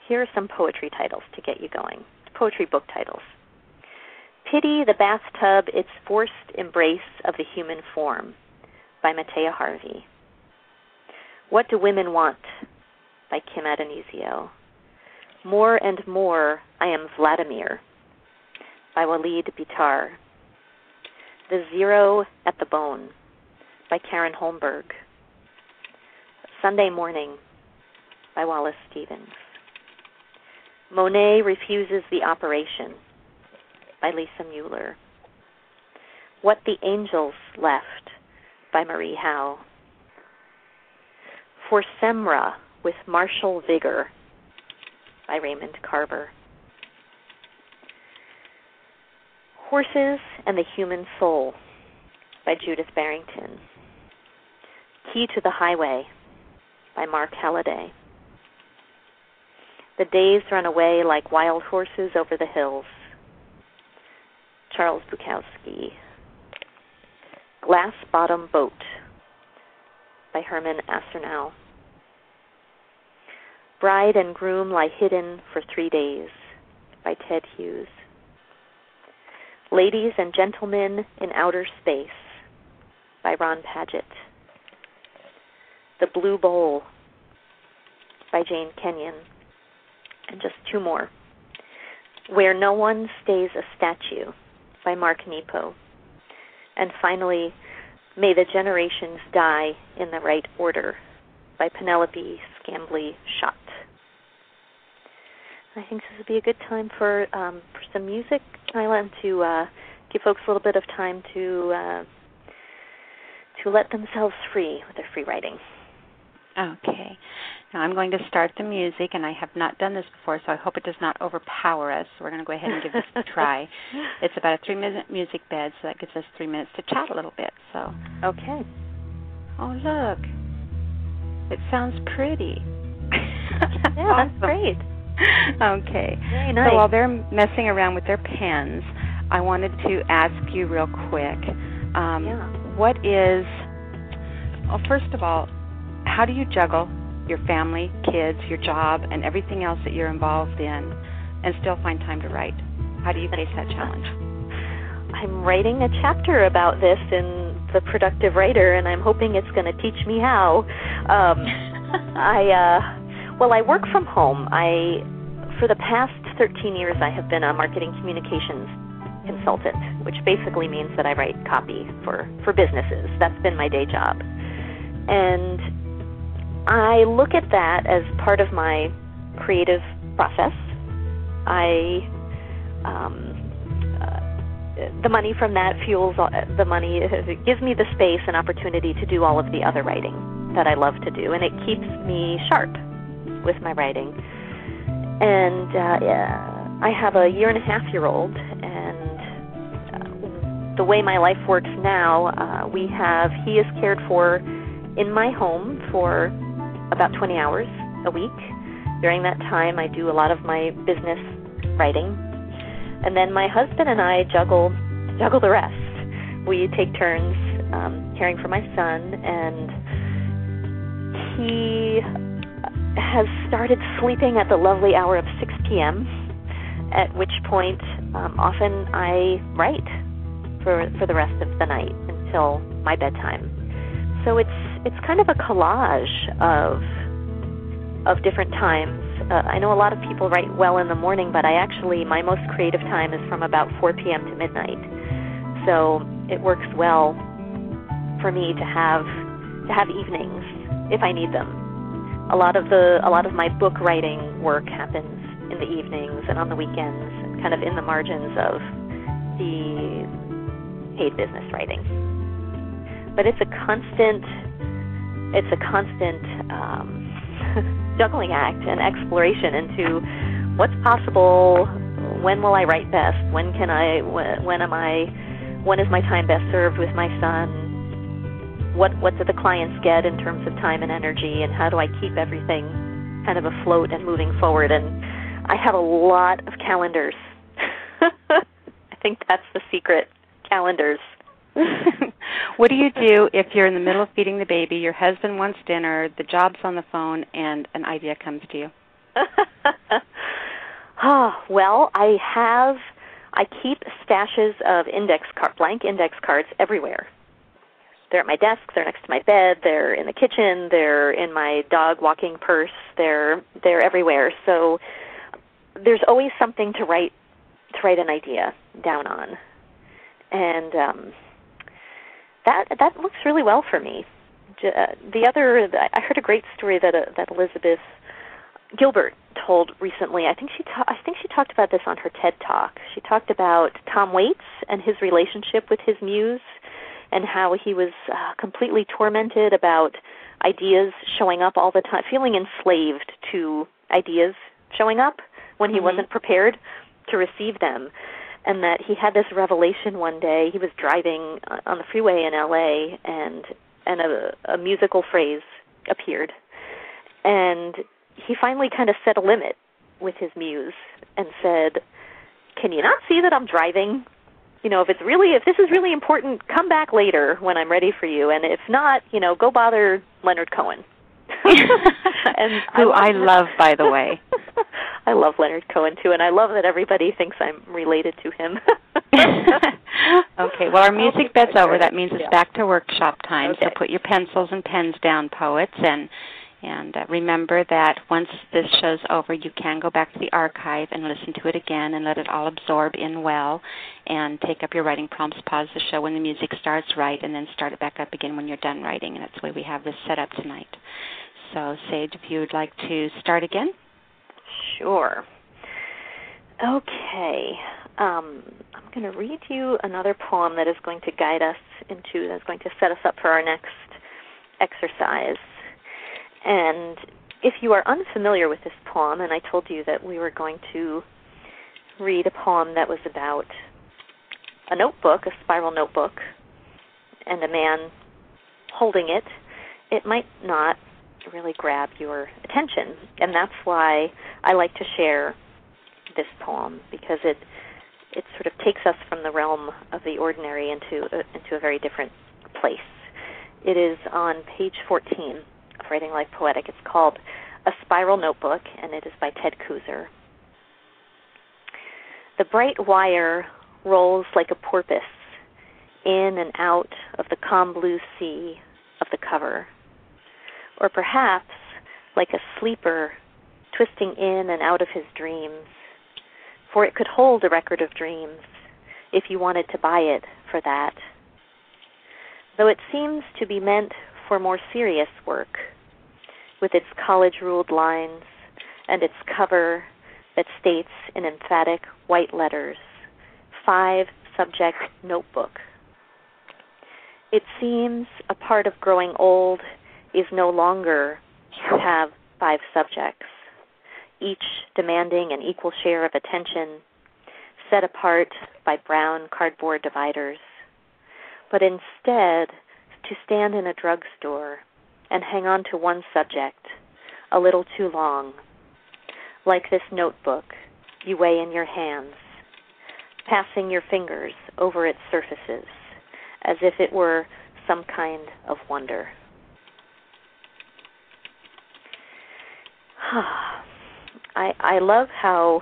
here are some poetry titles to get you going. Poetry book titles. Pity the Bathtub, Its Forced Embrace of the Human Form by Matthea Harvey. What Do Women Want by Kim Addonizio. More and More, I Am Vladimir by Walid Bitar. The Zero at the Bone by Karen Holmberg. Sunday Morning by Wallace Stevens. Monet Refuses the Operation by Lisa Mueller. What the Angels Left by Marie Howe. For Semra with Martial Vigor by Raymond Carver. Horses and the Human Soul by Judith Barrington. Key to the Highway by Mark Halliday. The days run away like wild horses over the hills. Charles Bukowski. Glass Bottom Boat by Herman Asarnow. Bride and Groom Lie Hidden for Three Days by Ted Hughes. Ladies and Gentlemen in Outer Space by Ron Padgett. The Blue Bowl by Jane Kenyon. And just two more. Where No One Stays a Statue by Mark Nepo. And finally, May the Generations Die in the Right Order by Penelope Scambly Schott. I think this would be a good time for um, for some music, Nyla, to uh, give folks a little bit of time to uh, to let themselves free with their free writing. Okay. Now I'm going to start the music, and I have not done this before, so I hope it does not overpower us. So we're going to go ahead and give this a try. It's about a three-minute music bed, so that gives us three minutes to chat a little bit. So. Okay. Oh look, it sounds pretty. yeah, awesome. that's great. okay. Very nice. So while they're messing around with their pens, I wanted to ask you real quick. Um, yeah. What is? Well, first of all, how do you juggle your family, kids, your job, and everything else that you're involved in, and still find time to write? How do you face that challenge? I'm writing a chapter about this in The Productive Writer, and I'm hoping it's going to teach me how. Um, I uh, well, I work from home. I for the past 13 years, I have been a marketing communications consultant, which basically means that I write copy for for businesses. That's been my day job, and I look at that as part of my creative process. I um, uh, the money from that fuels the money. It gives me the space and opportunity to do all of the other writing that I love to do, and it keeps me sharp with my writing. And uh, yeah, I have a year and a half year old, and uh, the way my life works now, uh, we have he is cared for in my home for about 20 hours a week. During that time, I do a lot of my business writing, and then my husband and I juggle juggle the rest. We take turns um, caring for my son, and he has started sleeping at the lovely hour of 6 p.m. At which point, um, often I write for for the rest of the night until my bedtime. So it's it's kind of a collage of of different times. Uh, I know a lot of people write well in the morning, but I actually my most creative time is from about 4 p.m. to midnight. So it works well for me to have to have evenings if I need them. A lot of the a lot of my book writing work happens in the evenings and on the weekends, kind of in the margins of the paid business writing. But it's a constant it's a constant um, juggling act and exploration into what's possible. When will I write best? When can I? When, when am I? When is my time best served with my son? What what do the clients get in terms of time and energy? And how do I keep everything kind of afloat and moving forward? And I have a lot of calendars. I think that's the secret. Calendars. What do you do if you're in the middle of feeding the baby, your husband wants dinner, the job's on the phone, and an idea comes to you? oh, well, I have, I keep stashes of index card, blank index cards everywhere. They're at my desk. They're next to my bed. They're in the kitchen. They're in my dog walking purse. They're they're everywhere. So there's always something to write to write an idea down on, and um, that that looks really well for me. Uh, the other, I heard a great story that uh, that Elizabeth Gilbert told recently. I think she ta- I think she talked about this on her TED Talk. She talked about Tom Waits and his relationship with his muse, and how he was uh, completely tormented about ideas showing up all the time, feeling enslaved to ideas showing up when he mm-hmm. wasn't prepared to receive them and that he had this revelation one day. He was driving uh, on the freeway in LA, and and a, a musical phrase appeared, and he finally kind of set a limit with his muse and said, "Can you not see that I'm driving? You know, if it's really if this is really important, come back later when I'm ready for you, and if not, you know, go bother Leonard Cohen." And who I, I love, by the way. I love Leonard Cohen too, and I love that everybody thinks I'm related to him. okay, well, our music bed's over. That means it's Yeah. back to workshop time. So put your pencils and pens down, poets, and and uh, remember that once this show's over, you can go back to the archive and listen to it again and let it all absorb in well, and take up your writing prompts. Pause the show when the music starts, write, and then start it back up again when you're done writing. And that's the way we have this set up tonight. So, Sage, if you would like to start again. Sure. Okay. Um, I'm going to read you another poem that is going to guide us into, that's going to set us up for our next exercise. And if you are unfamiliar with this poem, and I told you that we were going to read a poem that was about a notebook, a spiral notebook, and a man holding it, it might not really grab your attention. And that's why I like to share this poem because it it sort of takes us from the realm of the ordinary into a, into a very different place. It is on page 14 of Writing Life Poetic. It's called A Spiral Notebook, and it is by Ted Kooser. The bright wire rolls like a porpoise in and out of the calm blue sea of the cover, or perhaps like a sleeper twisting in and out of his dreams, for it could hold a record of dreams if you wanted to buy it for that. Though it seems to be meant for more serious work, with its college ruled lines and its cover that states in emphatic white letters, five subject notebook. It seems a part of growing old is no longer to have five subjects, each demanding an equal share of attention, set apart by brown cardboard dividers, but instead to stand in a drugstore and hang on to one subject a little too long, like this notebook you weigh in your hands, passing your fingers over its surfaces as if it were some kind of wonder. I I love how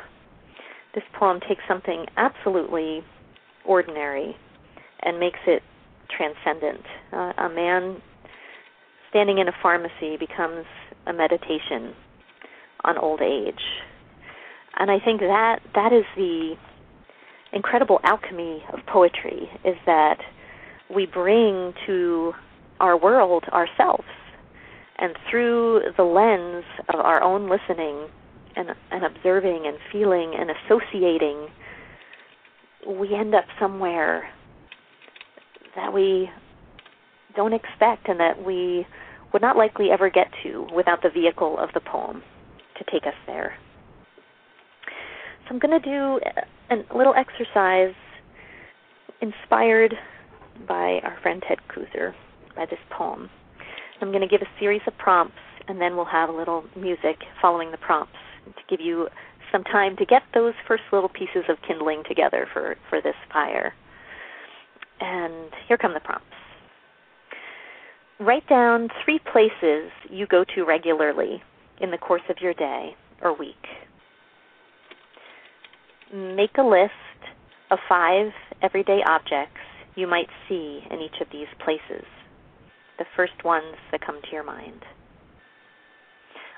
this poem takes something absolutely ordinary and makes it transcendent. Uh, a man standing in a pharmacy becomes a meditation on old age. And I think that that is the incredible alchemy of poetry is that we bring to our world ourselves and through the lens of our own listening and, and observing and feeling and associating, we end up somewhere that we don't expect and that we would not likely ever get to without the vehicle of the poem to take us there. So I'm going to do a little exercise inspired by our friend Ted Kooser by this poem. I'm going to give a series of prompts, and then we'll have a little music following the prompts to give you some time to get those first little pieces of kindling together for, for this fire. And here come the prompts. Write down three places you go to regularly in the course of your day or week. Make a list of five everyday objects you might see in each of these places, the first ones that come to your mind.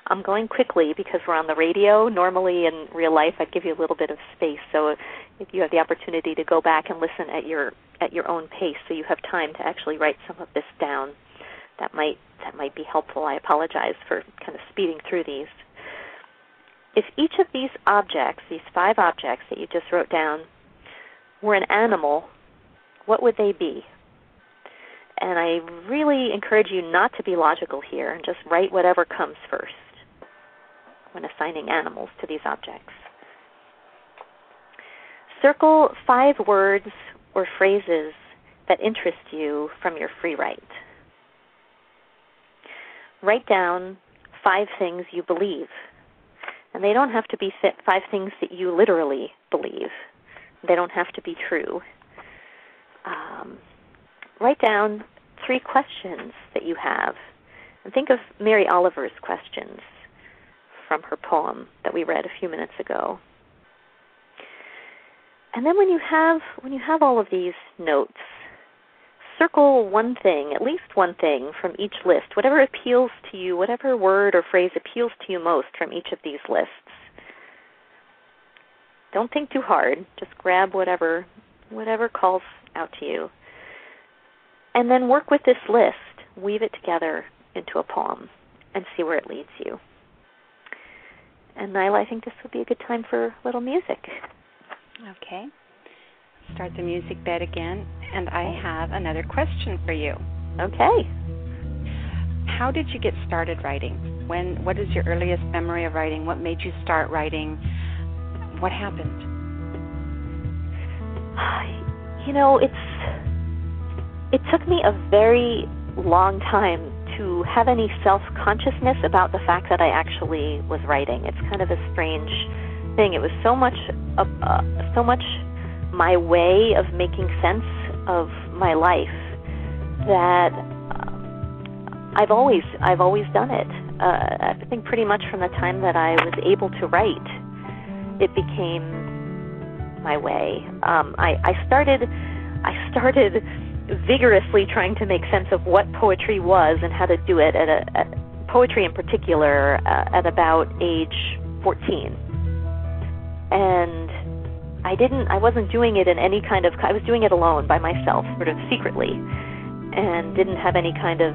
I'm going quickly because we're on the radio. Normally in real life I'd give you a little bit of space. So if you have the opportunity to go back and listen at your at your own pace so you have time to actually write some of this down, that might that might be helpful. I apologize for kind of speeding through these. If each of these objects, these five objects that you just wrote down, were an animal, what would they be? And I really encourage you not to be logical here and just write whatever comes first when assigning animals to these objects. Circle five words or phrases that interest you from your free write. Write down five things you believe. And they don't have to be five things that you literally believe. They don't have to be true. Um, write down three questions that you have. And think of Mary Oliver's questions from her poem that we read a few minutes ago. and then when you have when you have all of these notes, circle one thing, at least one thing from each list, whatever appeals to you, whatever word or phrase appeals to you most from each of these lists. Don't think too hard. Just grab whatever whatever calls out to you. And then work with this list, weave it together into a poem and see where it leads you. And Nyla, I think this would be a good time for a little music. Okay. Start the music bed again, and I have another question for you. Okay. How did you get started writing? When what is your earliest memory of writing? What made you start writing? What happened? You know, it's it took me a very long time to have any self-consciousness about the fact that I actually was writing. It's kind of a strange thing. It was so much uh, uh, so much my way of making sense of my life that uh, I've always I've always done it. Uh, I think pretty much from the time that I was able to write, it became my way. Um, I, I started I started vigorously trying to make sense of what poetry was and how to do it at a at poetry in particular uh, at about age 14 and I didn't I wasn't doing it in any kind of I was doing it alone by myself sort of secretly and didn't have any kind of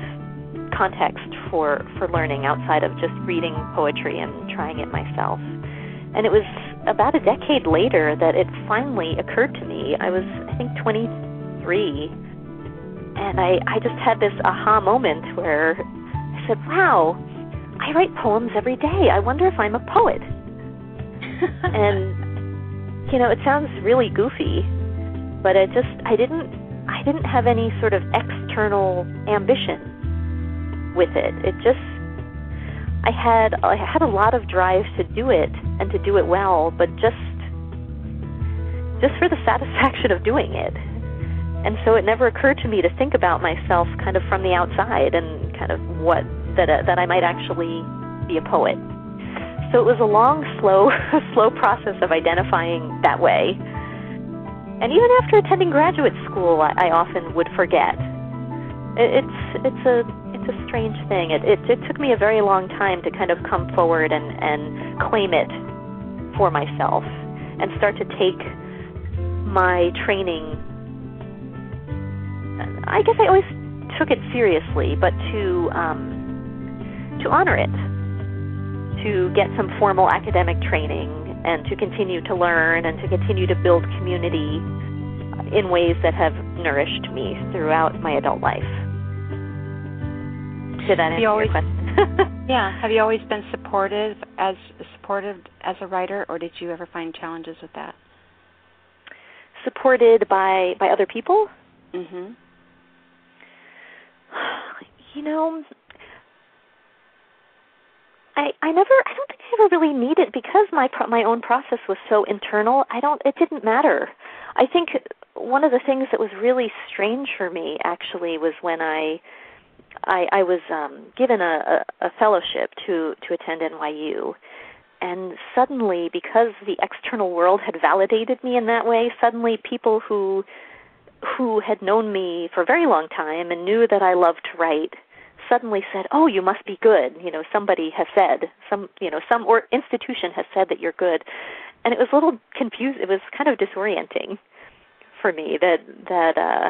context for for learning outside of just reading poetry and trying it myself. And it was about a decade later that it finally occurred to me. I was I think 23 and I I just had this aha moment where I said wow I write poems every day I wonder if I'm a poet and you know, it sounds really goofy, but I just I didn't I didn't have any sort of external ambition with it. It just I had I had a lot of drive to do it and to do it well, but just just for the satisfaction of doing it. And so it never occurred to me to think about myself kind of from the outside and kind of what that uh, that I might actually be a poet. So it was a long, slow, slow process of identifying that way. And even after attending graduate school, I, I often would forget. It, it's it's a it's a strange thing. It, it it took me a very long time to kind of come forward and and claim it for myself and start to take my training. I guess I always took it seriously, but to um, to honor it to get some formal academic training and to continue to learn and to continue to build community in ways that have nourished me throughout my adult life. Did that answer you always, your question? yeah. Have you always been supportive as supportive as a writer, or did you ever find challenges with that? Supported by by other people. Mhm. You know, I I never I don't think I ever really needed because my pro- my own process was so internal. I don't it didn't matter. I think one of the things that was really strange for me actually was when I I, I was um, given a, a, a fellowship to to attend NYU, and suddenly because the external world had validated me in that way, suddenly people who who had known me for a very long time and knew that I loved to write suddenly said, "Oh, you must be good." You know, somebody has said, some you know, some or institution has said that you're good, and it was a little confused. It was kind of disorienting for me that that uh,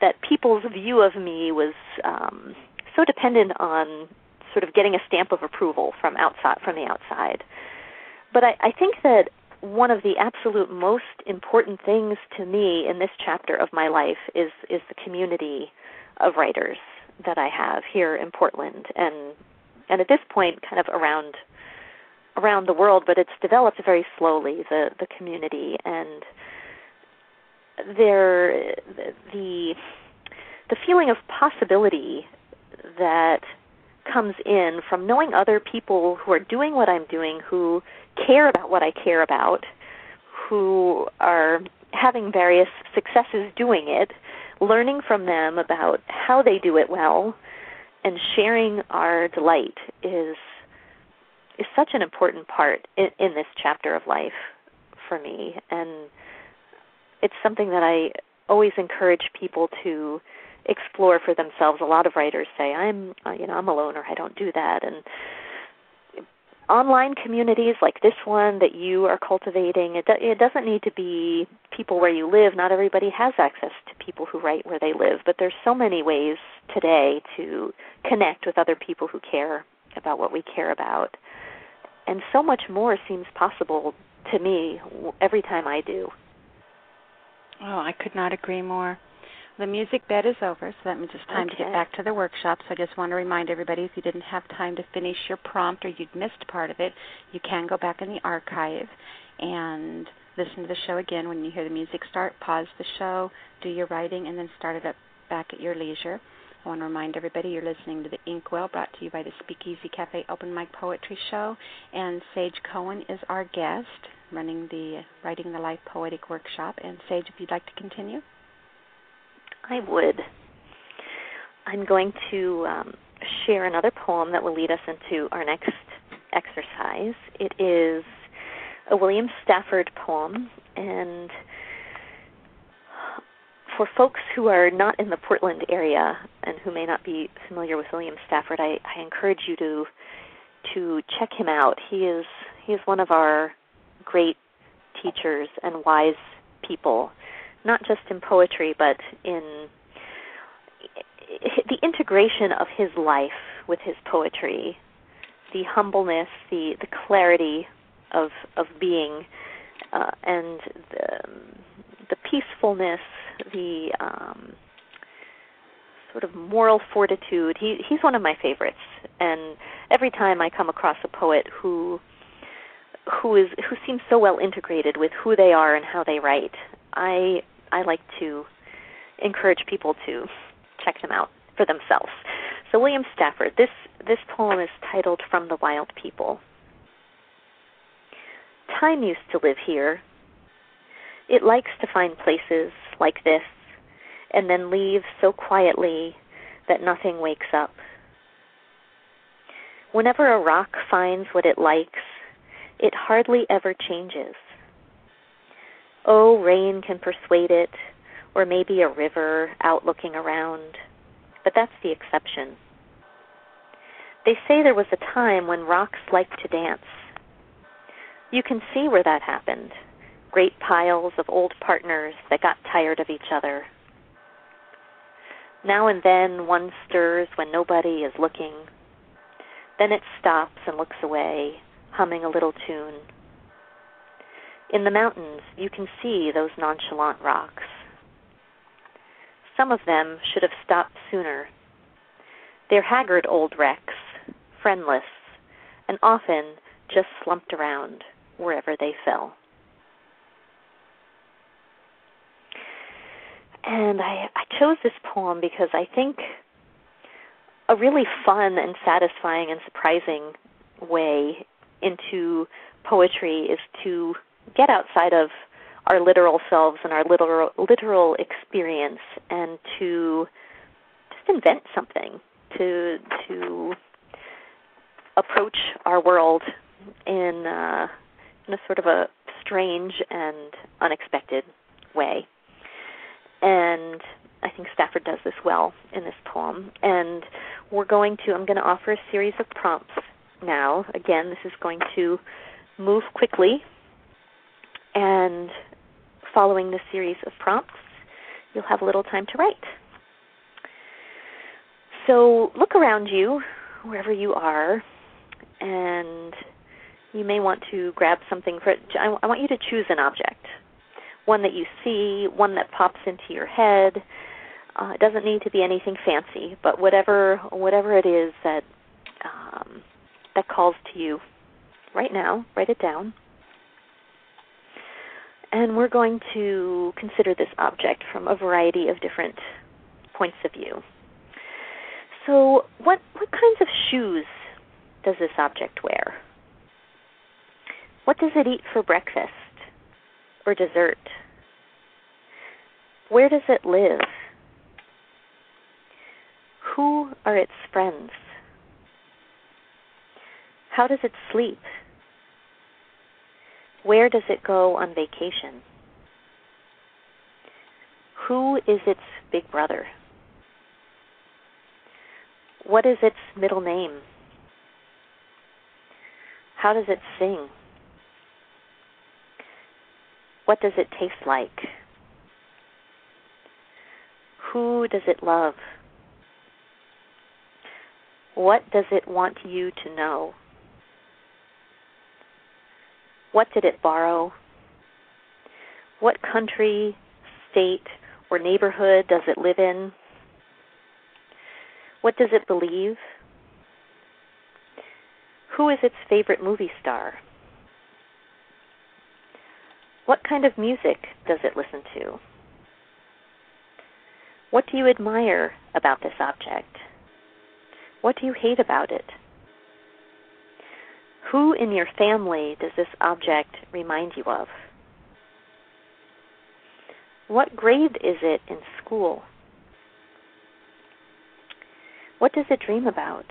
that people's view of me was um, so dependent on sort of getting a stamp of approval from outside from the outside. But I, I think that one of the absolute most important things to me in this chapter of my life is is the community of writers that I have here in Portland and and at this point kind of around around the world, but it's developed very slowly the the community. And there the the feeling of possibility that comes in from knowing other people who are doing what I'm doing, who care about what I care about, who are having various successes doing it, learning from them about how they do it well and sharing our delight is is such an important part in, in this chapter of life for me, and it's something that I always encourage people to explore for themselves. A lot of writers say, "I'm, you know, I'm a loner. I don't do that," and online communities like this one that you are cultivating it, do, it doesn't need to be people where you live. Not everybody has access to people who write where they live but there's so many ways today to connect with other people who care about what we care about. And so much more seems possible to me every time i do. Oh i could not agree more the music bed is over, so that means it's time okay. to get back to the workshop. So I just want to remind everybody if you didn't have time to finish your prompt or you'd missed part of it, you can go back in the archive and listen to the show again. When you hear the music start, pause the show, do your writing, and then start it up back at your leisure. I want to remind everybody you're listening to the Inkwell brought to you by the Speakeasy Cafe Open Mic Poetry Show, and Sage Cohen is our guest running the Writing the Life Poetic Workshop. And Sage, if you'd like to continue. I would. I'm going to um, share another poem that will lead us into our next exercise. It is a William Stafford poem, and for folks who are not in the Portland area and who may not be familiar with William Stafford, I, I encourage you to to check him out. He is he is one of our great teachers and wise people not just in poetry, but in the integration of his life with his poetry, the humbleness, the the clarity of of being, uh, and the the peacefulness, the um, sort of moral fortitude. He he's one of my favorites, and every time I come across a poet who who is who seems so well integrated with who they are and how they write, I I like to encourage people to check them out for themselves. So William Stafford, this this poem is titled From the Wild People. Time used to live here. It likes to find places like this and then leave so quietly that nothing wakes up. Whenever a rock finds what it likes, it hardly ever changes. Oh, rain can persuade it, or maybe a river out looking around, but that's the exception. They say there was a time when rocks liked to dance. You can see where that happened great piles of old partners that got tired of each other. Now and then one stirs when nobody is looking. Then it stops and looks away, humming a little tune. In the mountains, you can see those nonchalant rocks. Some of them should have stopped sooner. They're haggard old wrecks, friendless, and often just slumped around wherever they fell. And I, I chose this poem because I think a really fun and satisfying and surprising way into poetry is to get outside of our literal selves and our literal literal experience and to just invent something to to approach our world in uh, in a sort of a strange and unexpected way. And I think Stafford does this well in this poem. And we're going to I'm going to offer a series of prompts now. Again, this is going to move quickly and following this series of prompts, you'll have a little time to write. So look around you, wherever you are, and you may want to grab something for I, I want you to choose an object. One that you see, one that pops into your head. Uh, it doesn't need to be anything fancy, but whatever whatever it is that um, that calls to you right now, write it down. And we're going to consider this object from a variety of different points of view. So, what, what kinds of shoes does this object wear? What does it eat for breakfast or dessert? Where does it live? Who are its friends? How does it sleep? Where does it go on vacation? Who is its big brother? What is its middle name? How does it sing? What does it taste like? Who does it love? What does it want you to know? What did it borrow? What country, state, or neighborhood does it live in? What does it believe? Who is its favorite movie star? What kind of music does it listen to? What do you admire about this object? What do you hate about it? Who in your family does this object remind you of? What grade is it in school? What does it dream about?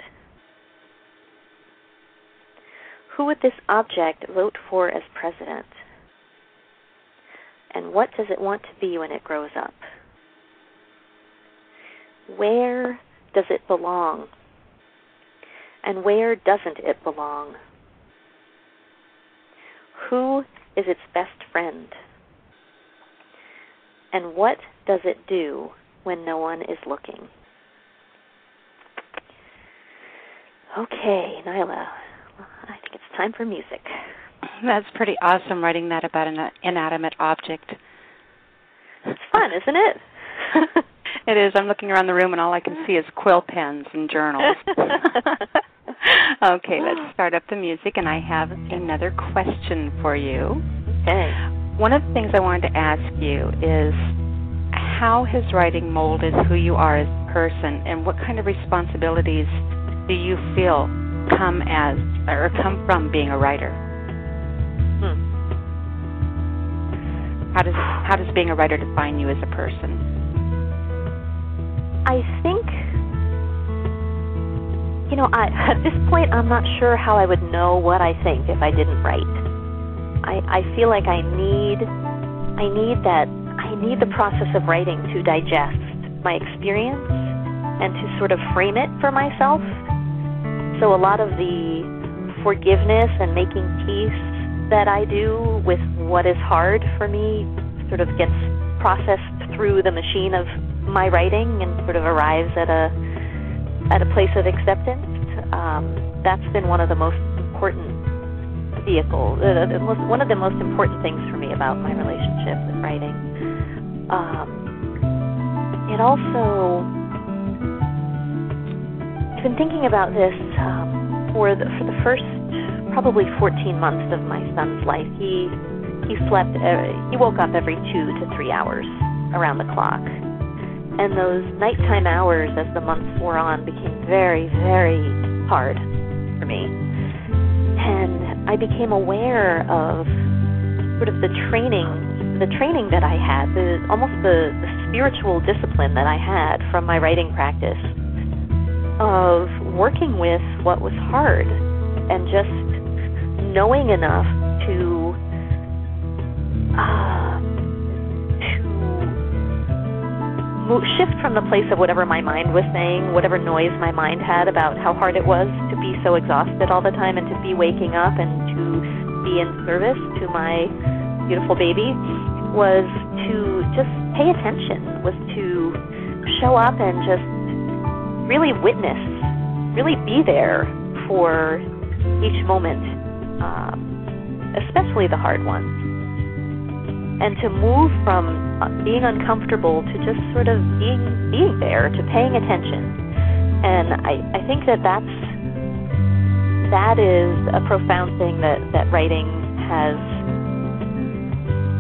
Who would this object vote for as president? And what does it want to be when it grows up? Where does it belong? And where doesn't it belong? Who is its best friend? And what does it do when no one is looking? Okay, Nyla, I think it's time for music. That's pretty awesome writing that about an inanimate object. It's fun, isn't it? it is. I'm looking around the room and all I can see is quill pens and journals. okay, let's start up the music and I have another question for you. Okay. One of the things I wanted to ask you is how has writing molded who you are as a person and what kind of responsibilities do you feel come as or come from being a writer? Hmm. How does how does being a writer define you as a person? I think you know, I, at this point, I'm not sure how I would know what I think if I didn't write. I, I feel like I need, I need that, I need the process of writing to digest my experience and to sort of frame it for myself. So a lot of the forgiveness and making peace that I do with what is hard for me sort of gets processed through the machine of my writing and sort of arrives at a at a place of acceptance. Um, that's been one of the most important vehicles, uh, most, one of the most important things for me about my relationship with writing. Um, it also, I've been thinking about this um, for the for the first probably 14 months of my son's life. He he slept. Uh, he woke up every two to three hours around the clock and those nighttime hours as the months wore on became very, very hard for me. And I became aware of sort of the training, the training that I had, the almost the, the spiritual discipline that I had from my writing practice of working with what was hard and just knowing enough to uh, shift from the place of whatever my mind was saying, whatever noise my mind had about how hard it was to be so exhausted all the time and to be waking up and to be in service to my beautiful baby, was to just pay attention, was to show up and just really witness, really be there for each moment, um, especially the hard ones. And to move from uh, being uncomfortable to just sort of being being there to paying attention. And i i think that that's that is a profound thing that that writing has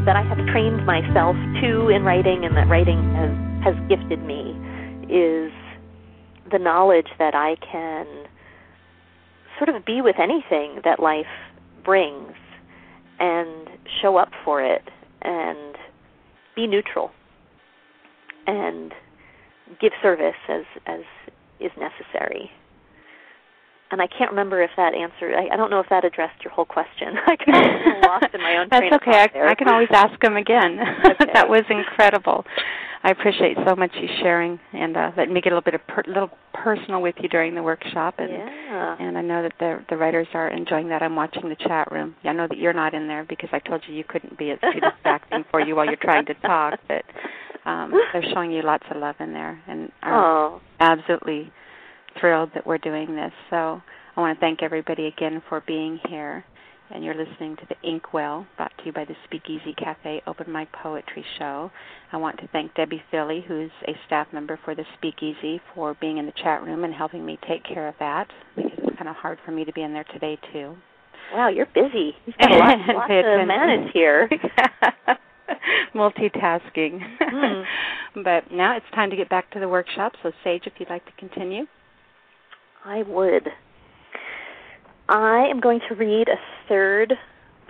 that i have trained myself to in writing and that writing has has gifted me is the knowledge that i can sort of be with anything that life brings and show up for it and be neutral and give service as as is necessary. and I can't remember if that answered. I, I don't know if that addressed your whole question. I got lost in my own. That's okay. I, I, can always ask them again. Okay. that was incredible. I appreciate so much you sharing and uh, letting me get a little bit of per- little personal with you during the workshop. And yeah. and I know that the the writers are enjoying that. I'm watching the chat room. I know that you're not in there because I told you you couldn't be. It's too distracting for you while you're trying to talk. But um, they're showing you lots of love in there and are Oh, absolutely thrilled that we're doing this. So I want to thank everybody again for being here. And you're listening to the Inkwell, brought to you by the Speakeasy Cafe Open Mic Poetry Show. I want to thank Debbie Philly, who's a staff member for the Speakeasy, for being in the chat room and helping me take care of that because it's kind of hard for me to be in there today too. wow, you're busy. You've got a lot, lot Pay to attention. manage here. Multitasking. Mm. but now it's time to get back to the workshop. So, Sage, if you'd like to continue. I would. I am going to read a third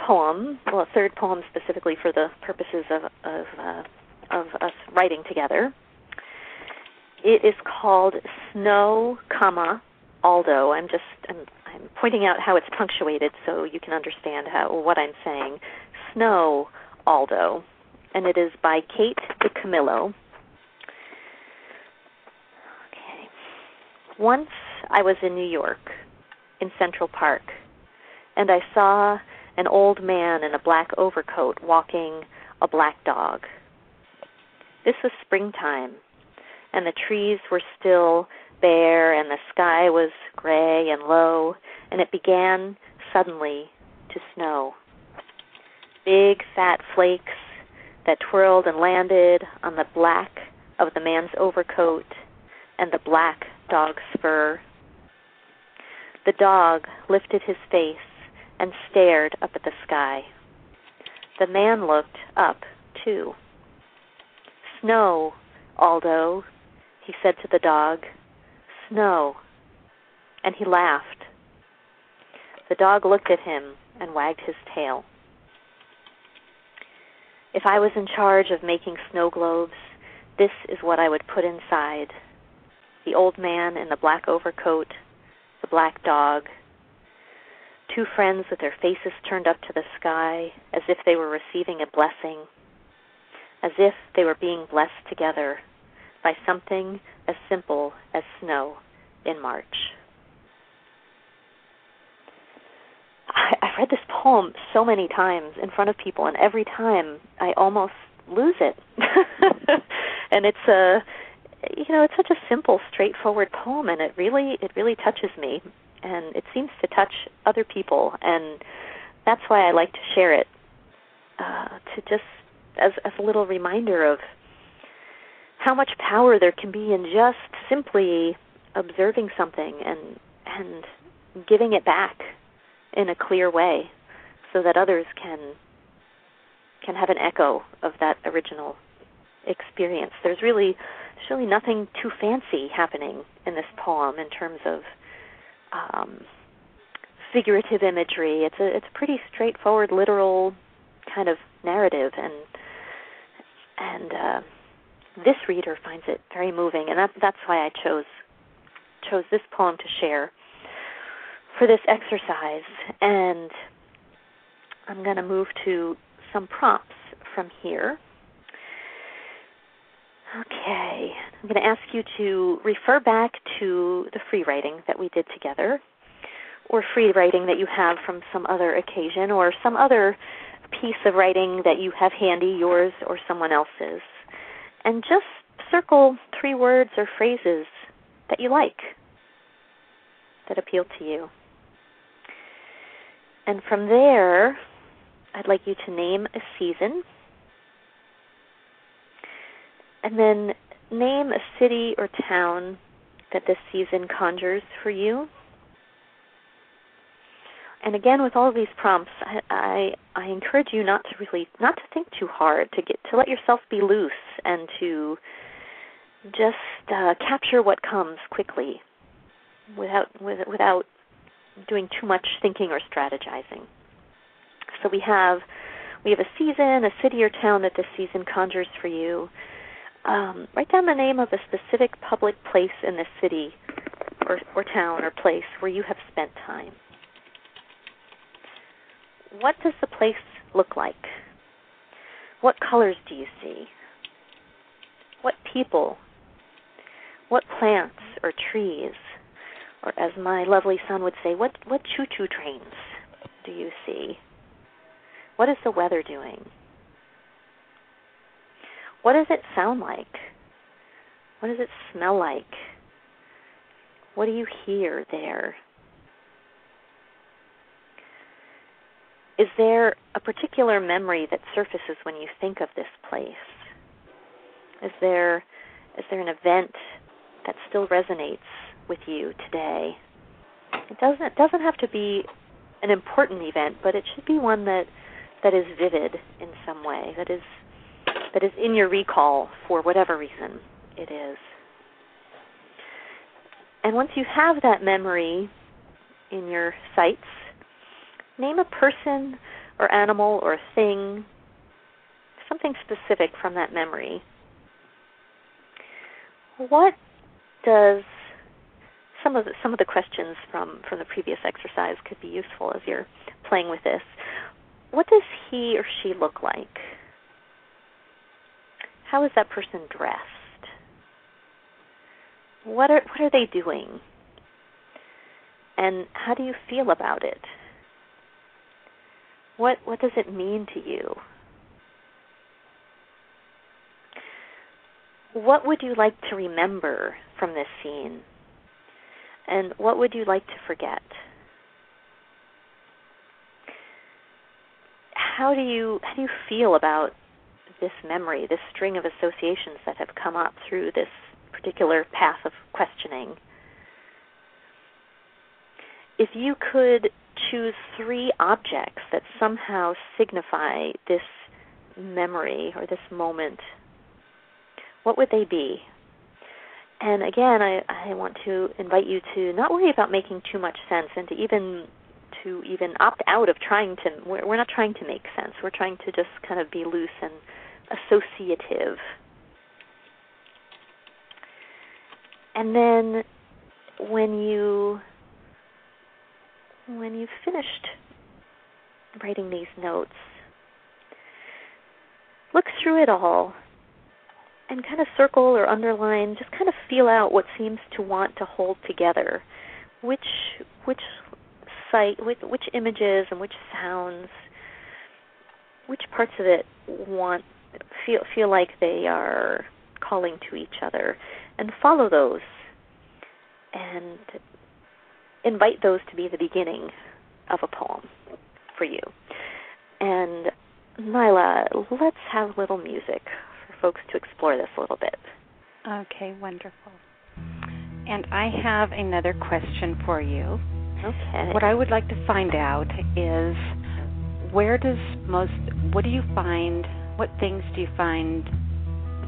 poem, well, a third poem specifically for the purposes of of, uh, of us writing together. It is called Snow, comma Aldo. I'm just I'm, I'm pointing out how it's punctuated so you can understand how what I'm saying. Snow, Aldo, and it is by Kate DiCamillo. Okay. Once I was in New York, in Central Park, and I saw an old man in a black overcoat walking a black dog. This was springtime, and the trees were still bare, and the sky was gray and low, and it began suddenly to snow. Big fat flakes that twirled and landed on the black of the man's overcoat and the black dog's fur. The dog lifted his face and stared up at the sky. The man looked up, too. Snow, Aldo, he said to the dog. Snow. And he laughed. The dog looked at him and wagged his tail. If I was in charge of making snow globes, this is what I would put inside the old man in the black overcoat, the black dog, two friends with their faces turned up to the sky as if they were receiving a blessing, as if they were being blessed together by something as simple as snow in March. I've read this poem so many times in front of people, and every time I almost lose it. and it's a, you know, it's such a simple, straightforward poem, and it really, it really touches me, and it seems to touch other people, and that's why I like to share it, uh, to just as as a little reminder of how much power there can be in just simply observing something and and giving it back in a clear way so that others can can have an echo of that original experience. There's really there's really nothing too fancy happening in this poem in terms of um, figurative imagery. It's a it's a pretty straightforward, literal kind of narrative, and and uh, this reader finds it very moving, and that, that's why I chose chose this poem to share for this exercise. And I'm going to move to some prompts from here. Okay, I'm going to ask you to refer back to the free writing that we did together, or free writing that you have from some other occasion, or some other piece of writing that you have handy, yours or someone else's, and just circle three words or phrases that you like, that appeal to you. And from there, I'd like you to name a season, and then name a city or town that this season conjures for you. And again, with all of these prompts, I, I I encourage you not to really not to think too hard, to get to let yourself be loose, and to just uh, capture what comes quickly, without with, without doing too much thinking or strategizing. So we have we have a season, a city or town that this season conjures for you. Um, write down the name of a specific public place in the city or, or town or place where you have spent time. What does the place look like? What colors do you see? What people? What plants or trees? Or as my lovely son would say, what what choo-choo trains do you see? What is the weather doing? What does it sound like? What does it smell like? What do you hear there? Is there a particular memory that surfaces when you think of this place? Is there is there an event that still resonates with you today? It doesn't it doesn't have to be an important event, but it should be one that that is vivid in some way, that is that is in your recall for whatever reason it is. And once you have that memory in your sights, name a person or animal or thing, something specific from that memory. What does some of the, some of the questions from from the previous exercise could be useful as you're playing with this. What does he or she look like? How is that person dressed? What are what are they doing? And how do you feel about it? What what does it mean to you? What would you like to remember from this scene? And what would you like to forget? How do you how do you feel about this memory, this string of associations that have come up through this particular path of questioning? If you could choose three objects that somehow signify this memory or this moment, what would they be? And again, I, I want to invite you to not worry about making too much sense and to even to even opt out of trying to we're, we're not trying to make sense. We're trying to just kind of be loose and associative. And then when you when you've finished writing these notes, look through it all and kind of circle or underline, just kind of feel out what seems to want to hold together. Which which site, which, which images and which sounds, which parts of it want feel feel like they are calling to each other, and follow those, and invite those to be the beginning of a poem for you. And Nyla, let's have a little music for folks to explore this a little bit. Okay, wonderful. And I have another question for you. Okay. What I would like to find out is where does most what do you find what things do you find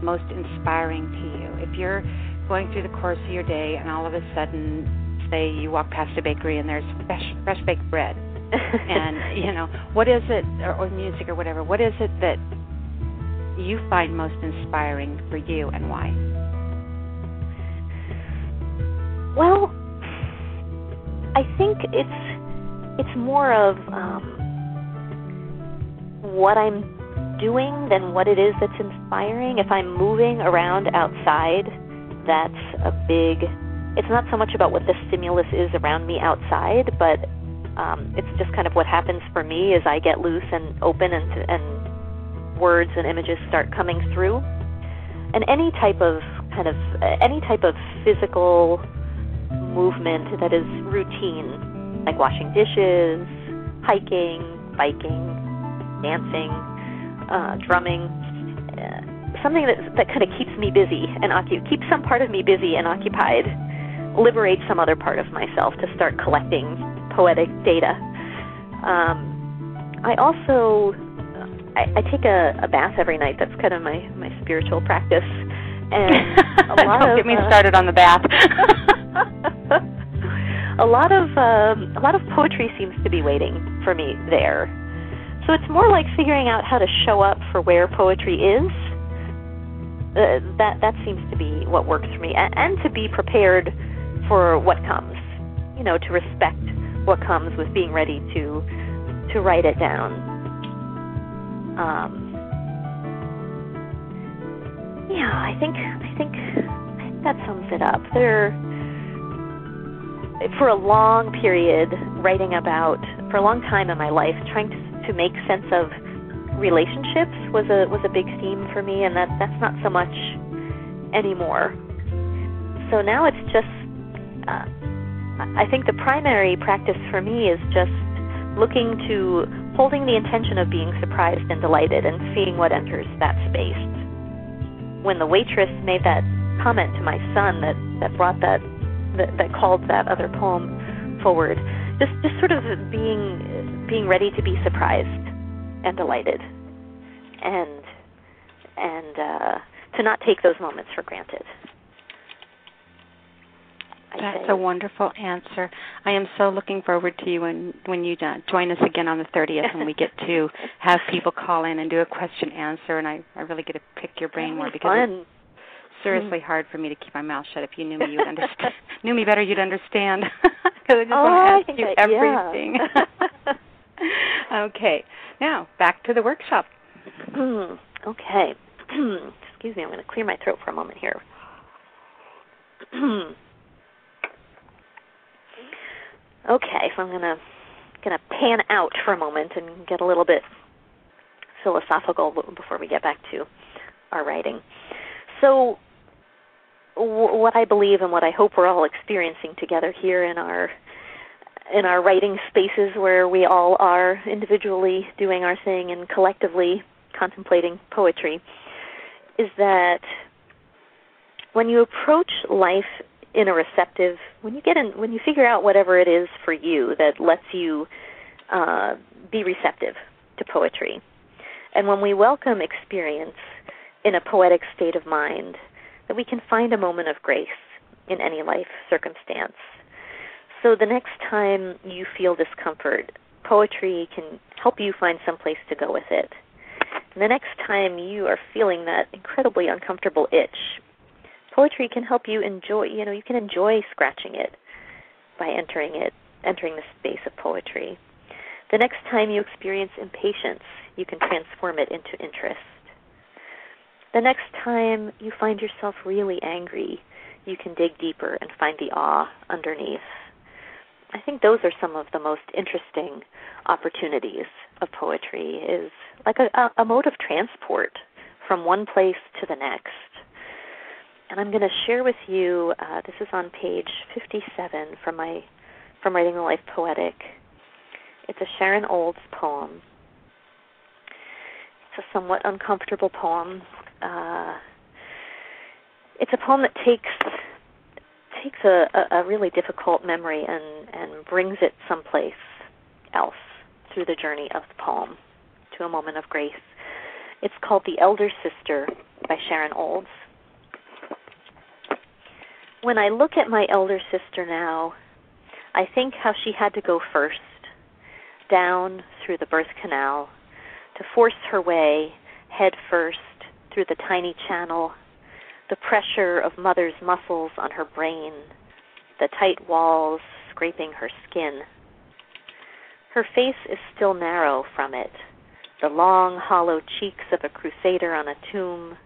most inspiring to you? If you're going through the course of your day and all of a sudden say you walk past a bakery and there's fresh fresh baked bread and you know what is it or, or music or whatever what is it that you find most inspiring for you and why? Well, I think it's it's more of um, what I'm doing than what it is that's inspiring. If I'm moving around outside, that's a big. It's not so much about what the stimulus is around me outside, but um, it's just kind of what happens for me as I get loose and open and and words and images start coming through. And any type of kind of any type of physical movement that is routine, like washing dishes, hiking, biking, dancing, uh, drumming, uh, something that that kind of keeps me busy and occupied, keeps some part of me busy and occupied, liberates some other part of myself to start collecting poetic data. Um, I also I, I take a, a bath every night. That's kind of my my spiritual practice. And a lot Don't of, get me uh, started on the bath. a lot of um, a lot of poetry seems to be waiting for me there. So it's more like figuring out how to show up for where poetry is. Uh, that that seems to be what works for me, and, and to be prepared for what comes. You know, to respect what comes with being ready to to write it down. Um, yeah, I think I think that sums it up. There, for a long period, writing about for a long time in my life, trying to to make sense of relationships was a was a big theme for me, and that that's not so much anymore. So now it's just. Uh, I think the primary practice for me is just looking to holding the intention of being surprised and delighted and seeing what enters that space. When the waitress made that comment to my son that, that brought that, that that called that other poem forward, just just sort of being being ready to be surprised and delighted, and and uh, to not take those moments for granted. That's a wonderful answer. I am so looking forward to you when when you uh, join us again on the 30th, and we get to have people call in and do a question answer, and I I really get to pick your brain more because seriously mm. hard for me to keep my mouth shut. If you knew me, you would understand. knew me better, you'd understand. Because I just oh, want to ask you I, everything. Yeah. okay, now back to the workshop. Hmm, okay. Excuse me, I'm going to clear my throat for a moment here. okay, so I'm going to going to pan out for a moment and get a little bit philosophical before we get back to our writing. So, what I believe and what I hope we're all experiencing together here in our in our writing spaces where we all are individually doing our thing and collectively contemplating poetry is that when you approach life in a receptive when you get in when you figure out whatever it is for you that lets you uh, be receptive to poetry and when we welcome experience in a poetic state of mind that we can find a moment of grace in any life circumstance. So the next time you feel discomfort poetry can help you find some place to go with it. And the next time you are feeling that incredibly uncomfortable itch poetry can help you enjoy you know you can enjoy scratching it by entering it entering the space of poetry. The next time you experience impatience you can transform it into interest the next time you find yourself really angry you can dig deeper and find the awe underneath i think those are some of the most interesting opportunities of poetry is like a, a mode of transport from one place to the next and I'm going to share with you. Uh, this is on page 57 from my from Writing the Life Poetic. It's a Sharon Olds poem. It's a somewhat uncomfortable poem. Uh, it's a poem that takes takes a, a, a really difficult memory and and brings it someplace else through the journey of the poem to a moment of grace. It's called The Elder Sister by Sharon Olds when I look at my elder sister now, I think how she had to go first, down through the birth canal, to force her way head first through the tiny channel, the pressure of mother's muscles on her brain, the tight walls scraping her skin. Her face is still narrow from it, the long, hollow cheeks of a crusader on a tomb,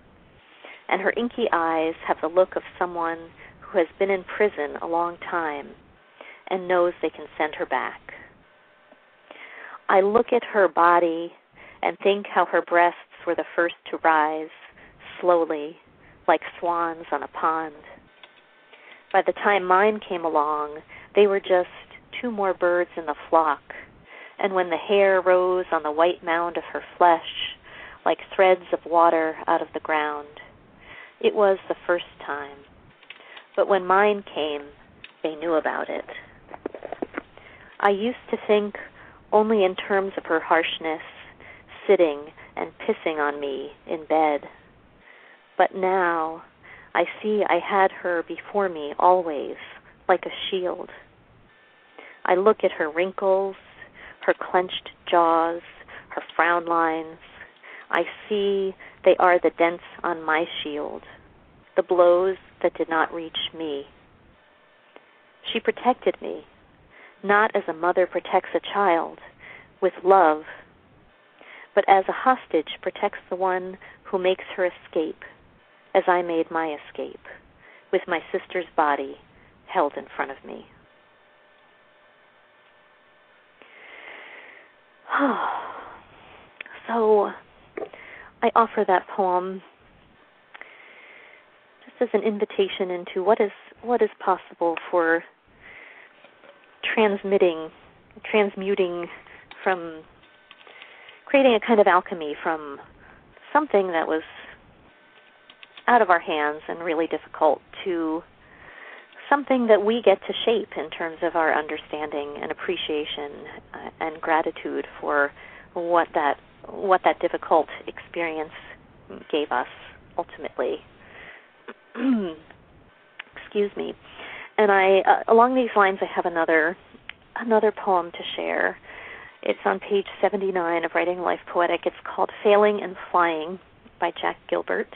and her inky eyes have the look of someone who has been in prison a long time and knows they can send her back. I look at her body and think how her breasts were the first to rise, slowly, like swans on a pond. By the time mine came along, they were just two more birds in the flock, and when the hair rose on the white mound of her flesh, like threads of water out of the ground, it was the first time. But when mine came, they knew about it. I used to think only in terms of her harshness, sitting and pissing on me in bed. But now I see I had her before me always, like a shield. I look at her wrinkles, her clenched jaws, her frown lines. I see they are the dents on my shield, the blows that did not reach me. She protected me, not as a mother protects a child, with love, but as a hostage protects the one who makes her escape, as I made my escape, with my sister's body held in front of me. so I offer that poem just as an invitation into what is what is possible for transmitting transmuting from creating a kind of alchemy from something that was out of our hands and really difficult to something that we get to shape in terms of our understanding and appreciation uh, and gratitude for what that what that difficult experience gave us ultimately. Excuse me. And I uh, along these lines I have another another poem to share. It's on page 79 of Writing Life Poetic. It's called Failing and Flying by Jack Gilbert.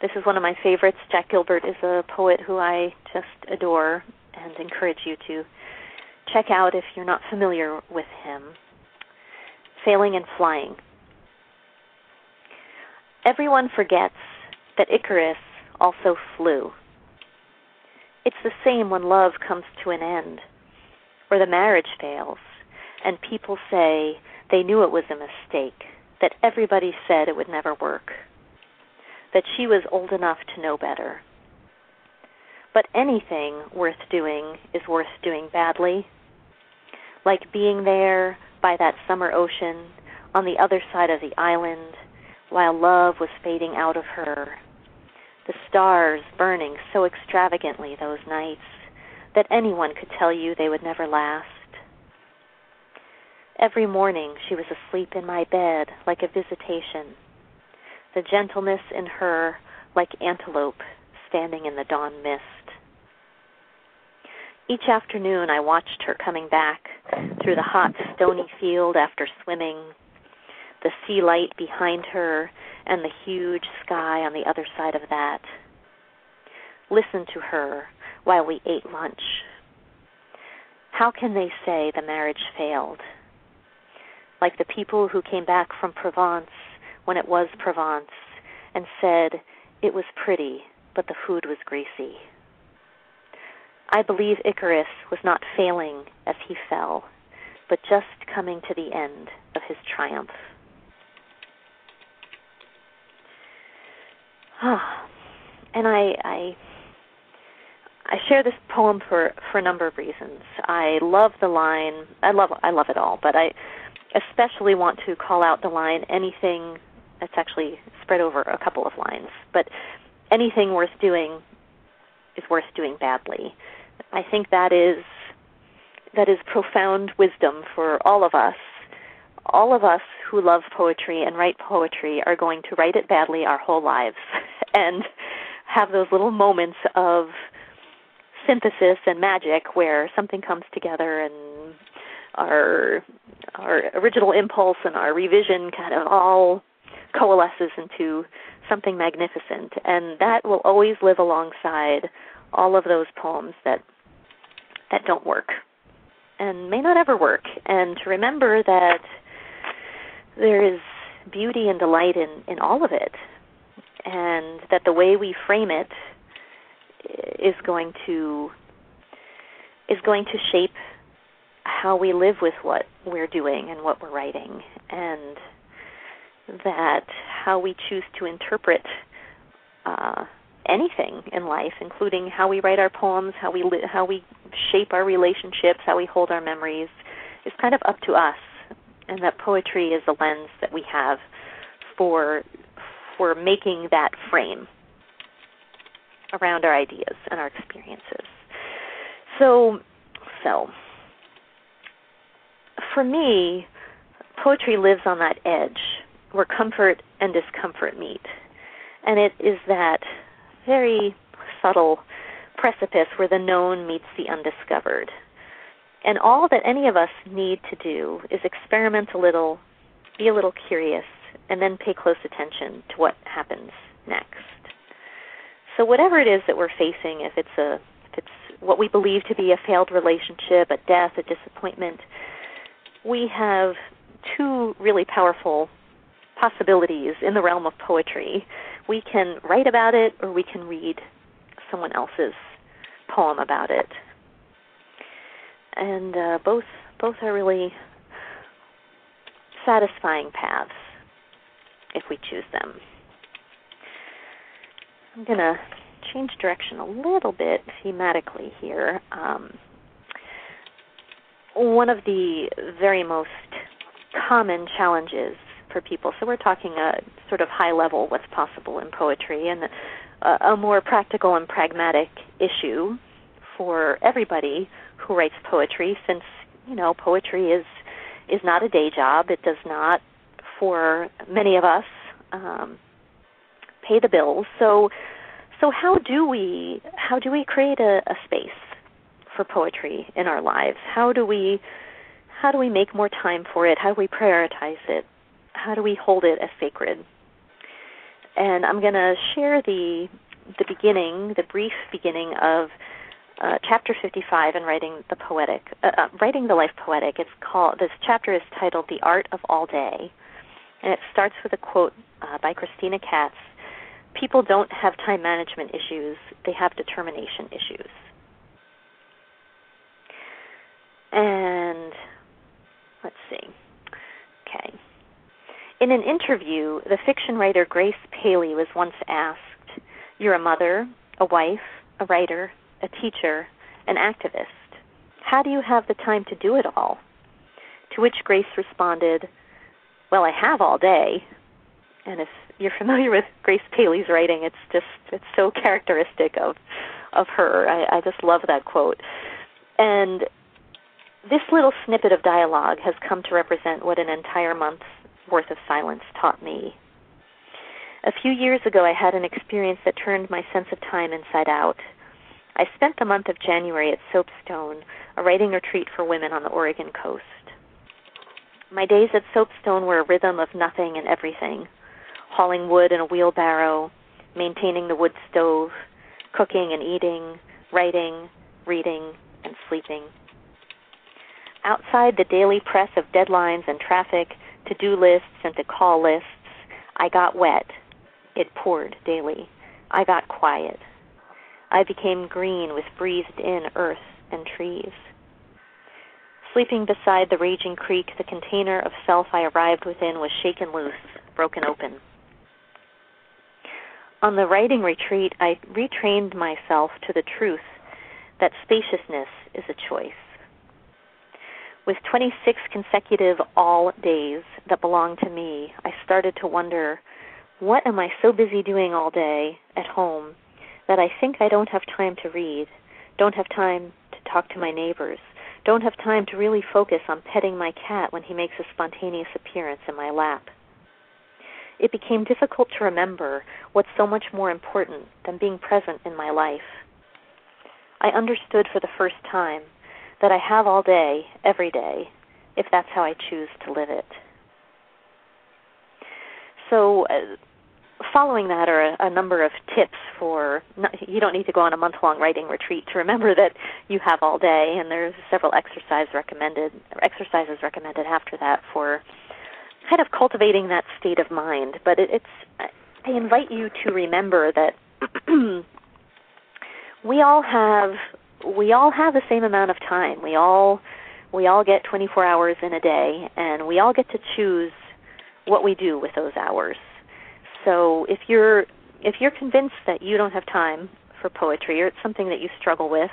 This is one of my favorites. Jack Gilbert is a poet who I just adore and encourage you to check out if you're not familiar with him. Failing and Flying. Everyone forgets that Icarus also flew. It's the same when love comes to an end, or the marriage fails, and people say they knew it was a mistake, that everybody said it would never work that she was old enough to know better. But anything worth doing is worth doing badly. Like being there by that summer ocean on the other side of the island while love was fading out of her. The stars burning so extravagantly those nights that anyone could tell you they would never last. Every morning she was asleep in my bed like a visitation the gentleness in her like antelope standing in the dawn mist. Each afternoon I watched her coming back through the hot, stony field after swimming, the sea light behind her and the huge sky on the other side of that. Listen to her while we ate lunch. How can they say the marriage failed? Like the people who came back from Provence when it was Provence and said it was pretty, but the food was greasy. I believe Icarus was not failing as he fell, but just coming to the end of his triumph. Ah, and I, I I share this poem for for a number of reasons. I love the line. I love I love it all, but I especially want to call out the line anything it's actually spread over a couple of lines. But anything worth doing is worth doing badly. I think that is that is profound wisdom for all of us. All of us who love poetry and write poetry are going to write it badly our whole lives and have those little moments of synthesis and magic where something comes together and our our original impulse and our revision kind of all coalesces into something magnificent. And that will always live alongside all of those poems that that don't work and may not ever work. And to remember that there is beauty and delight in, in all of it. And that the way we frame it is going to is going to shape how we live with what we're doing and what we're writing. And that how we choose to interpret uh, anything in life, including how we write our poems, how we li- how we shape our relationships, how we hold our memories, is kind of up to us, and that poetry is the lens that we have for for making that frame around our ideas and our experiences. So, so for me, poetry lives on that edge where comfort and discomfort meet. And it is that very subtle precipice where the known meets the undiscovered. And all that any of us need to do is experiment a little, be a little curious, and then pay close attention to what happens next. So whatever it is that we're facing, if it's a if it's what we believe to be a failed relationship, a death, a disappointment, we have two really powerful possibilities in the realm of poetry. We can write about it or we can read someone else's poem about it. And uh, both both are really satisfying paths if we choose them. I'm going to change direction a little bit thematically here. Um, one of the very most common challenges for people, so we're talking a sort of high level what's possible in poetry, and a, a more practical and pragmatic issue for everybody who writes poetry, since you know poetry is is not a day job. It does not, for many of us, um, pay the bills. So, so how do we how do we create a, a space for poetry in our lives? How do we how do we make more time for it? How do we prioritize it? How do we hold it as sacred? And I'm going to share the the beginning, the brief beginning of uh, chapter 55 in writing the poetic, uh, uh, writing the life poetic. It's called. This chapter is titled "The Art of All Day," and it starts with a quote uh, by Christina Katz. People don't have time management issues; they have determination issues. And let's see. Okay. In an interview, the fiction writer Grace Paley was once asked, You're a mother, a wife, a writer, a teacher, an activist. How do you have the time to do it all? To which Grace responded, Well, I have all day. And if you're familiar with Grace Paley's writing, it's just it's so characteristic of of her. I, I just love that quote. And this little snippet of dialogue has come to represent what an entire month's worth of silence taught me. A few years ago, I had an experience that turned my sense of time inside out. I spent the month of January at Soapstone, a writing retreat for women on the Oregon coast. My days at Soapstone were a rhythm of nothing and everything hauling wood in a wheelbarrow, maintaining the wood stove, cooking and eating, writing, reading, and sleeping. Outside the daily press of deadlines and traffic, to do lists and to call lists, I got wet. It poured daily. I got quiet. I became green with breathed in earth and trees. Sleeping beside the raging creek, the container of self I arrived within was shaken loose, broken open. On the writing retreat, I retrained myself to the truth that spaciousness is a choice. With 26 consecutive all days that belong to me, I started to wonder what am I so busy doing all day at home that I think I don't have time to read, don't have time to talk to my neighbors, don't have time to really focus on petting my cat when he makes a spontaneous appearance in my lap. It became difficult to remember what's so much more important than being present in my life. I understood for the first time that I have all day, every day, if that's how I choose to live it. So, uh, following that are a, a number of tips for not, you don't need to go on a month long writing retreat to remember that you have all day and there's several exercises recommended exercises recommended after that for kind of cultivating that state of mind but it, it's I invite you to remember that we all have we all have the same amount of time we all we all get 24 hours in a day and we all get to choose what we do with those hours so if you're if you're convinced that you don't have time for poetry or it's something that you struggle with,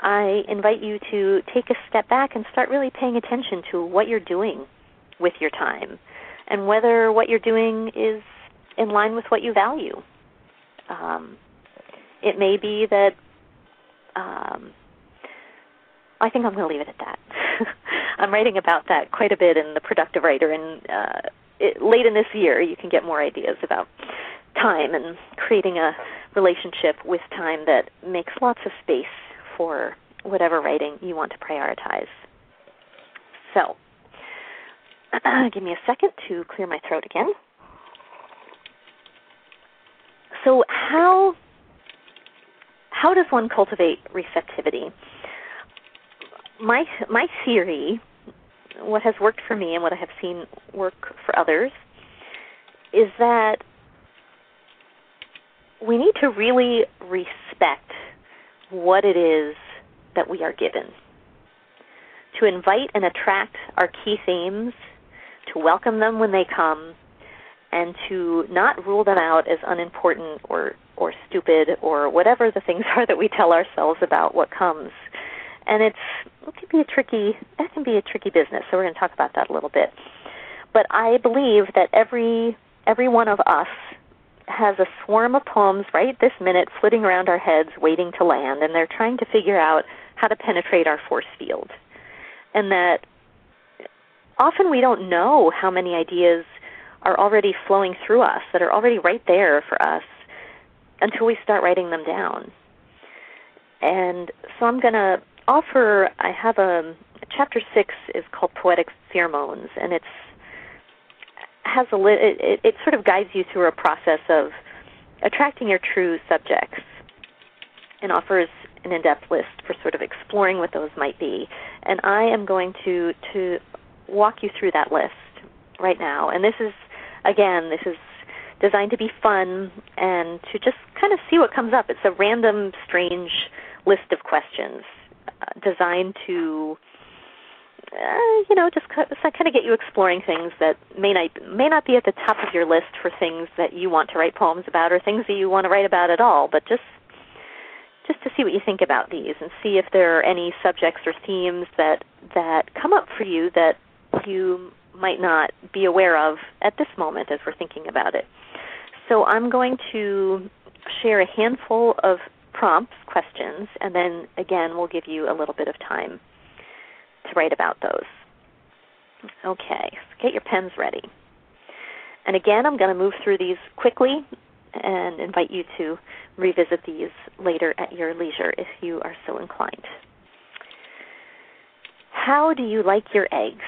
I invite you to take a step back and start really paying attention to what you're doing with your time and whether what you're doing is in line with what you value. Um, it may be that um, I think I'm going to leave it at that. I'm writing about that quite a bit in the Productive Writer, and uh, it, late in this year, you can get more ideas about time and creating a relationship with time that makes lots of space for whatever writing you want to prioritize. So, give me a second to clear my throat again. So, how how does one cultivate receptivity? My my theory, what has worked for me and what I have seen work for others, is that we need to really respect what it is that we are given. To invite and attract our key themes, to welcome them when they come, and to not rule them out as unimportant or, or stupid or whatever the things are that we tell ourselves about what comes. And it's it can be a tricky that can be a tricky business. So we're going to talk about that a little bit. But I believe that every every one of us has a swarm of poems right this minute flitting around our heads waiting to land and they're trying to figure out how to penetrate our force field. And that often we don't know how many ideas are already flowing through us, that are already right there for us until we start writing them down. And so I'm going to offer, I have a, chapter six is called Poetic Pheromones, and it's has a it, it sort of guides you through a process of attracting your true subjects and offers an in-depth list for sort of exploring what those might be. And I am going to to walk you through that list right now. And this is again, this is designed to be fun and to just kind of see what comes up. It's a random, strange list of questions uh, designed to, uh, you know, just kind of get you exploring things that may not may not be at the top of your list for things that you want to write poems about or things that you want to write about at all, but just just to see what you think about these and see if there are any subjects or themes that that come up for you that you might not be aware of at this moment as we're thinking about it. So I'm going to share a handful of prompts, questions, and then again we'll give you a little bit of time to write about those. Okay, so get your pens ready. And again, I'm going to move through these quickly and invite you to revisit these later at your leisure if you are so inclined. How do you like your eggs?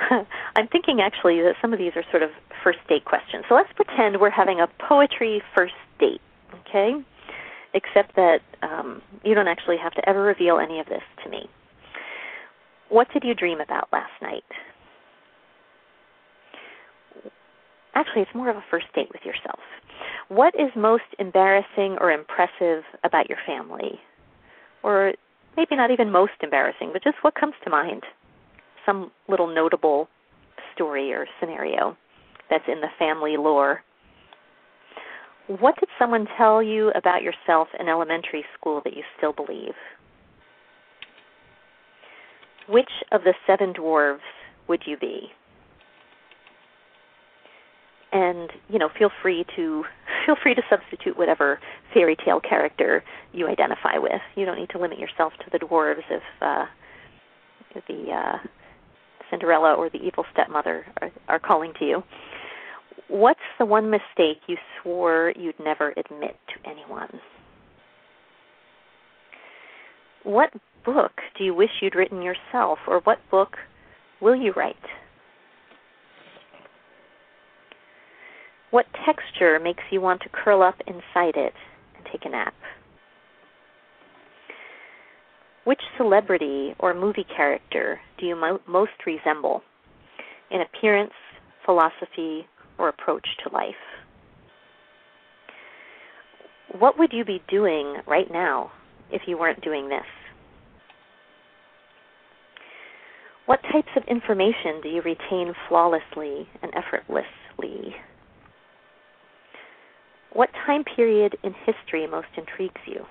I'm thinking actually that some of these are sort of first date questions. So let's pretend we're having a poetry first date, okay? Except that um, you don't actually have to ever reveal any of this to me. What did you dream about last night? Actually, it's more of a first date with yourself. What is most embarrassing or impressive about your family? Or maybe not even most embarrassing, but just what comes to mind? Some little notable story or scenario that's in the family lore. What did someone tell you about yourself in elementary school that you still believe? Which of the seven dwarves would you be? And you know, feel free to feel free to substitute whatever fairy tale character you identify with. You don't need to limit yourself to the dwarves if uh, the uh, Cinderella or the evil stepmother are, are calling to you. What's the one mistake you swore you'd never admit to anyone? What book do you wish you'd written yourself, or what book will you write? What texture makes you want to curl up inside it and take a nap? Which celebrity or movie character do you mo- most resemble in appearance, philosophy, or approach to life? What would you be doing right now if you weren't doing this? What types of information do you retain flawlessly and effortlessly? What time period in history most intrigues you?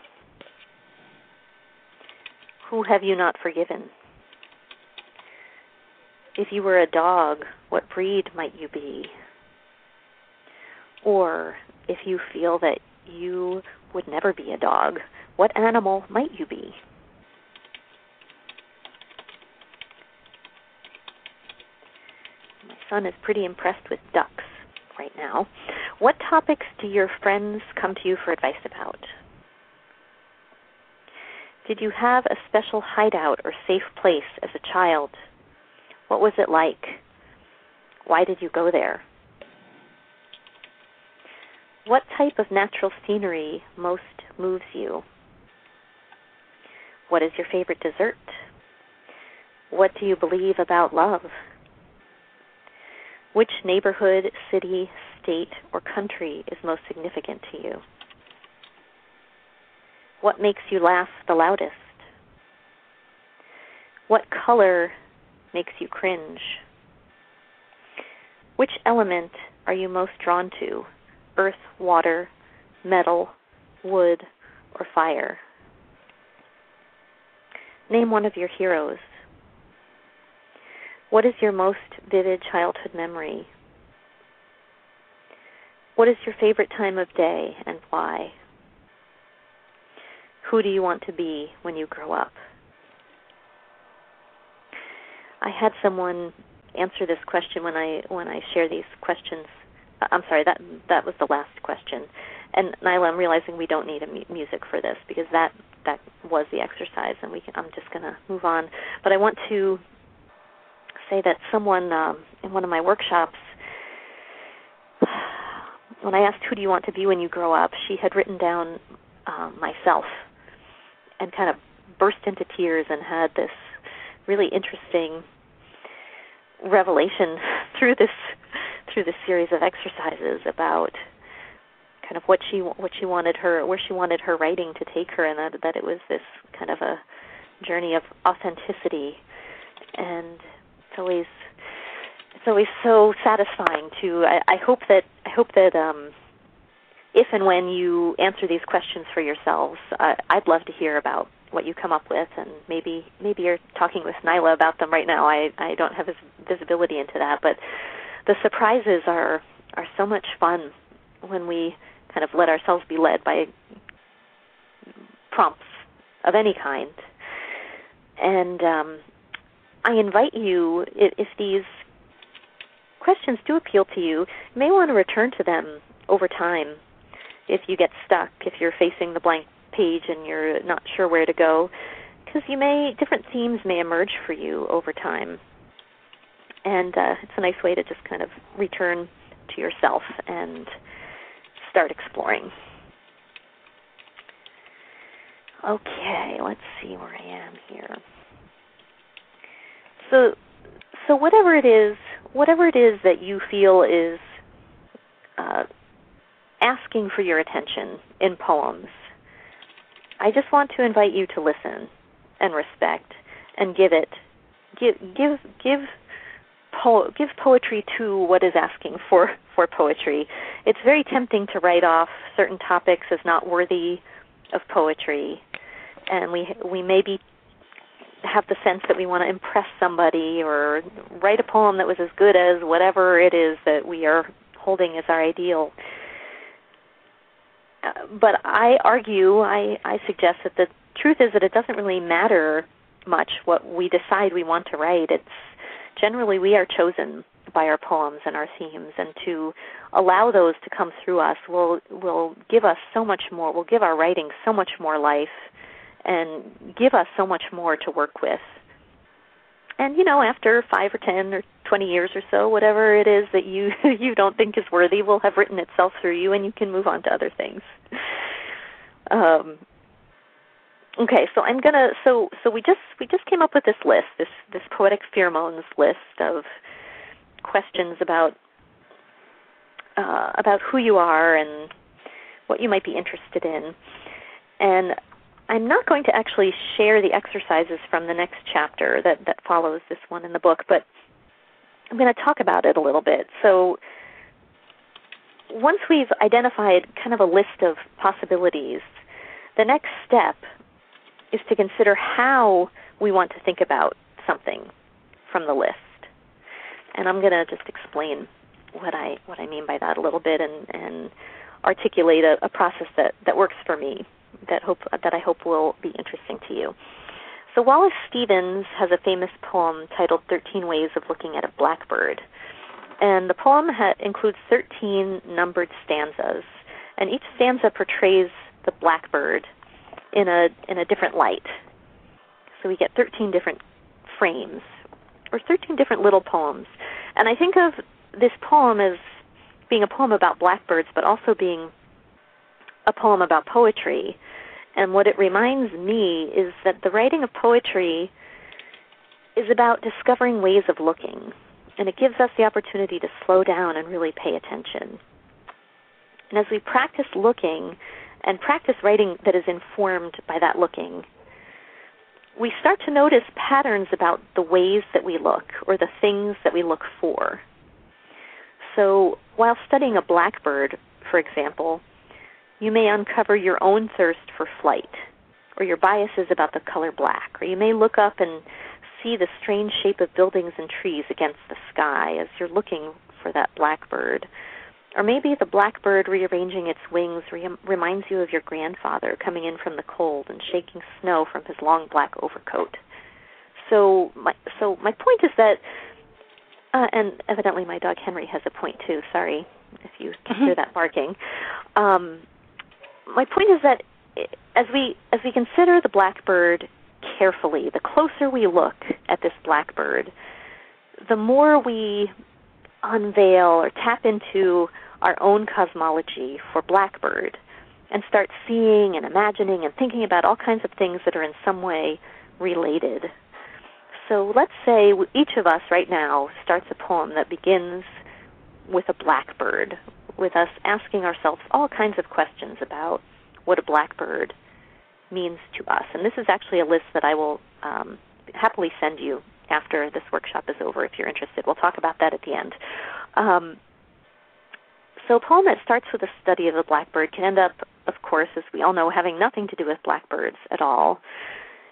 Who have you not forgiven? If you were a dog, what breed might you be? Or if you feel that you would never be a dog, what animal might you be? My son is pretty impressed with ducks right now. What topics do your friends come to you for advice about? Did you have a special hideout or safe place as a child? What was it like? Why did you go there? What type of natural scenery most moves you? What is your favorite dessert? What do you believe about love? Which neighborhood, city, state, or country is most significant to you? What makes you laugh the loudest? What color makes you cringe? Which element are you most drawn to? Earth, water, metal, wood, or fire? Name one of your heroes. What is your most vivid childhood memory? What is your favorite time of day and why? Who do you want to be when you grow up? I had someone answer this question when I when I share these questions. Uh, I'm sorry that that was the last question. And Nyla, I'm realizing we don't need a mu- music for this because that that was the exercise, and we can, I'm just going to move on. But I want to say that someone um, in one of my workshops, when I asked who do you want to be when you grow up, she had written down um, myself, and kind of burst into tears and had this really interesting revelation through this through this series of exercises about kind of what she what she wanted her where she wanted her writing to take her and that that it was this kind of a journey of authenticity. And it's always it's always so satisfying to I, I hope that I hope that um if and when you answer these questions for yourselves, uh, I'd love to hear about what you come up with, and maybe maybe you're talking with Nyla about them right now. I I don't have visibility into that, but the surprises are are so much fun when we kind of let ourselves be led by prompts of any kind. And um, I invite you, if, if these questions do appeal to you, you may want to return to them over time if you get stuck, if you're facing the blank page and you're not sure where to go, because you may different themes may emerge for you over time, and uh, it's a nice way to just kind of return to yourself and start exploring. Okay, let's see where I am here. So, so whatever it is, whatever it is that you feel is uh, asking for your attention in poems, I just want to invite you to listen and respect and give it give give give po- give poetry to what is asking for for poetry. It's very tempting to write off certain topics as not worthy of poetry, and we we maybe have the sense that we want to impress somebody or write a poem that was as good as whatever it is that we are holding as our ideal. But I argue, I, I suggest that the truth is that it doesn't really matter much what we decide we want to write. It's generally we are chosen by our poems and our themes, and to allow those to come through us will will give us so much more. Will give our writing so much more life, and give us so much more to work with. And you know, after five or ten or twenty years or so, whatever it is that you you don't think is worthy will have written itself through you, and you can move on to other things. Um, Okay, so I'm gonna so so we just we just came up with this list, this this poetic pheromones list of questions about uh, about who you are and what you might be interested in. And I'm not going to actually share the exercises from the next chapter that, that follows this one in the book, but I'm going to talk about it a little bit. So once we've identified kind of a list of possibilities, the next step is to consider how we want to think about something from the list. And I'm going to just explain what I what I mean by that a little bit and and articulate a, a process that that works for me that hope that I hope will be interesting to you. So Wallace Stevens has a famous poem titled 13 Ways of Looking at a Blackbird. And the poem ha- includes 13 numbered stanzas, and each stanza portrays the blackbird in a in a different light. So we get 13 different frames or 13 different little poems. And I think of this poem as being a poem about blackbirds, but also being a poem about poetry. And what it reminds me is that the writing of poetry is about discovering ways of looking, and it gives us the opportunity to slow down and really pay attention. And as we practice looking and practice writing that is informed by that looking, we start to notice patterns about the ways that we look or the things that we look for. So, while studying a blackbird, for example, you may uncover your own thirst for flight or your biases about the color black, or you may look up and see the strange shape of buildings and trees against the sky as you're looking for that blackbird. Or maybe the blackbird rearranging its wings re- reminds you of your grandfather coming in from the cold and shaking snow from his long black overcoat. So my so my point is that, uh, and evidently my dog Henry has a point too. Sorry if you can hear that barking. Um, my point is that eh, as we as we consider the blackbird carefully, the closer we look at this blackbird, the more we unveil or tap into our own cosmology for blackbird and start seeing and imagining and thinking about all kinds of things that are in some way related. So let's say each of us right now starts a poem that begins with a blackbird, with us asking ourselves all kinds of questions about what a blackbird means to us. And this is actually a list that I will um, happily send you after this workshop is over if you're interested. We'll talk about that at the end. Um, so a poem that starts with a study of a blackbird can end up, of course, as we all know, having nothing to do with blackbirds at all.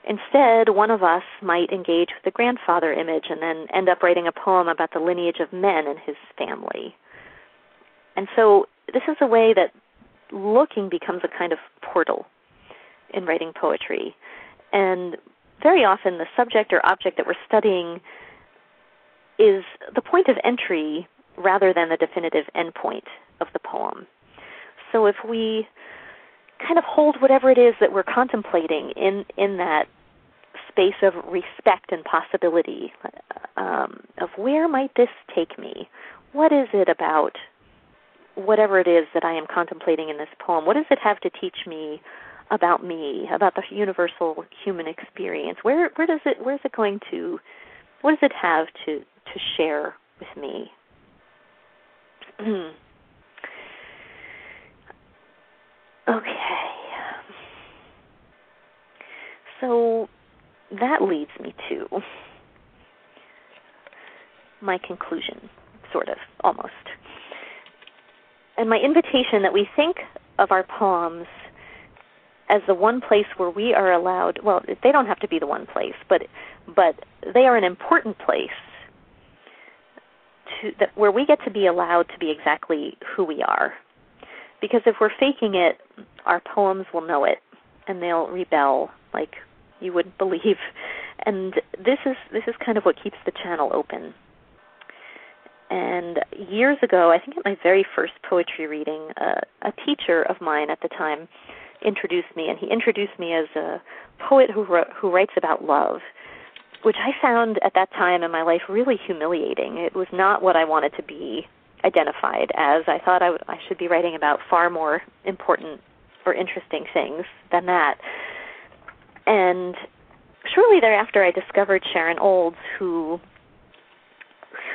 Instead, one of us might engage with the grandfather image and then end up writing a poem about the lineage of men in his family. And so this is a way that looking becomes a kind of portal in writing poetry. And very often the subject or object that we're studying is the point of entry rather than the definitive endpoint of the poem. So if we kind of hold whatever it is that we're contemplating in in that space of respect and possibility um, of where might this take me? What is it about whatever it is that I am contemplating in this poem? What does it have to teach me about me, about the universal human experience? Where where does it where is it going to what does it have to to share with me? okay. So that leads me to my conclusion, sort of, almost. And my invitation that we think of our poems as the one place where we are allowed well they don't have to be the one place but but they are an important place to that where we get to be allowed to be exactly who we are. Because if we're faking it our poems will know it and they'll rebel like you wouldn't believe. And this is this is kind of what keeps the channel open and years ago i think at my very first poetry reading uh, a teacher of mine at the time introduced me, and he introduced me as a poet who wrote, who writes about love, which I found at that time in my life really humiliating. It was not what I wanted to be identified as. I thought I, w- I should be writing about far more important or interesting things than that. And shortly thereafter, I discovered Sharon Olds, who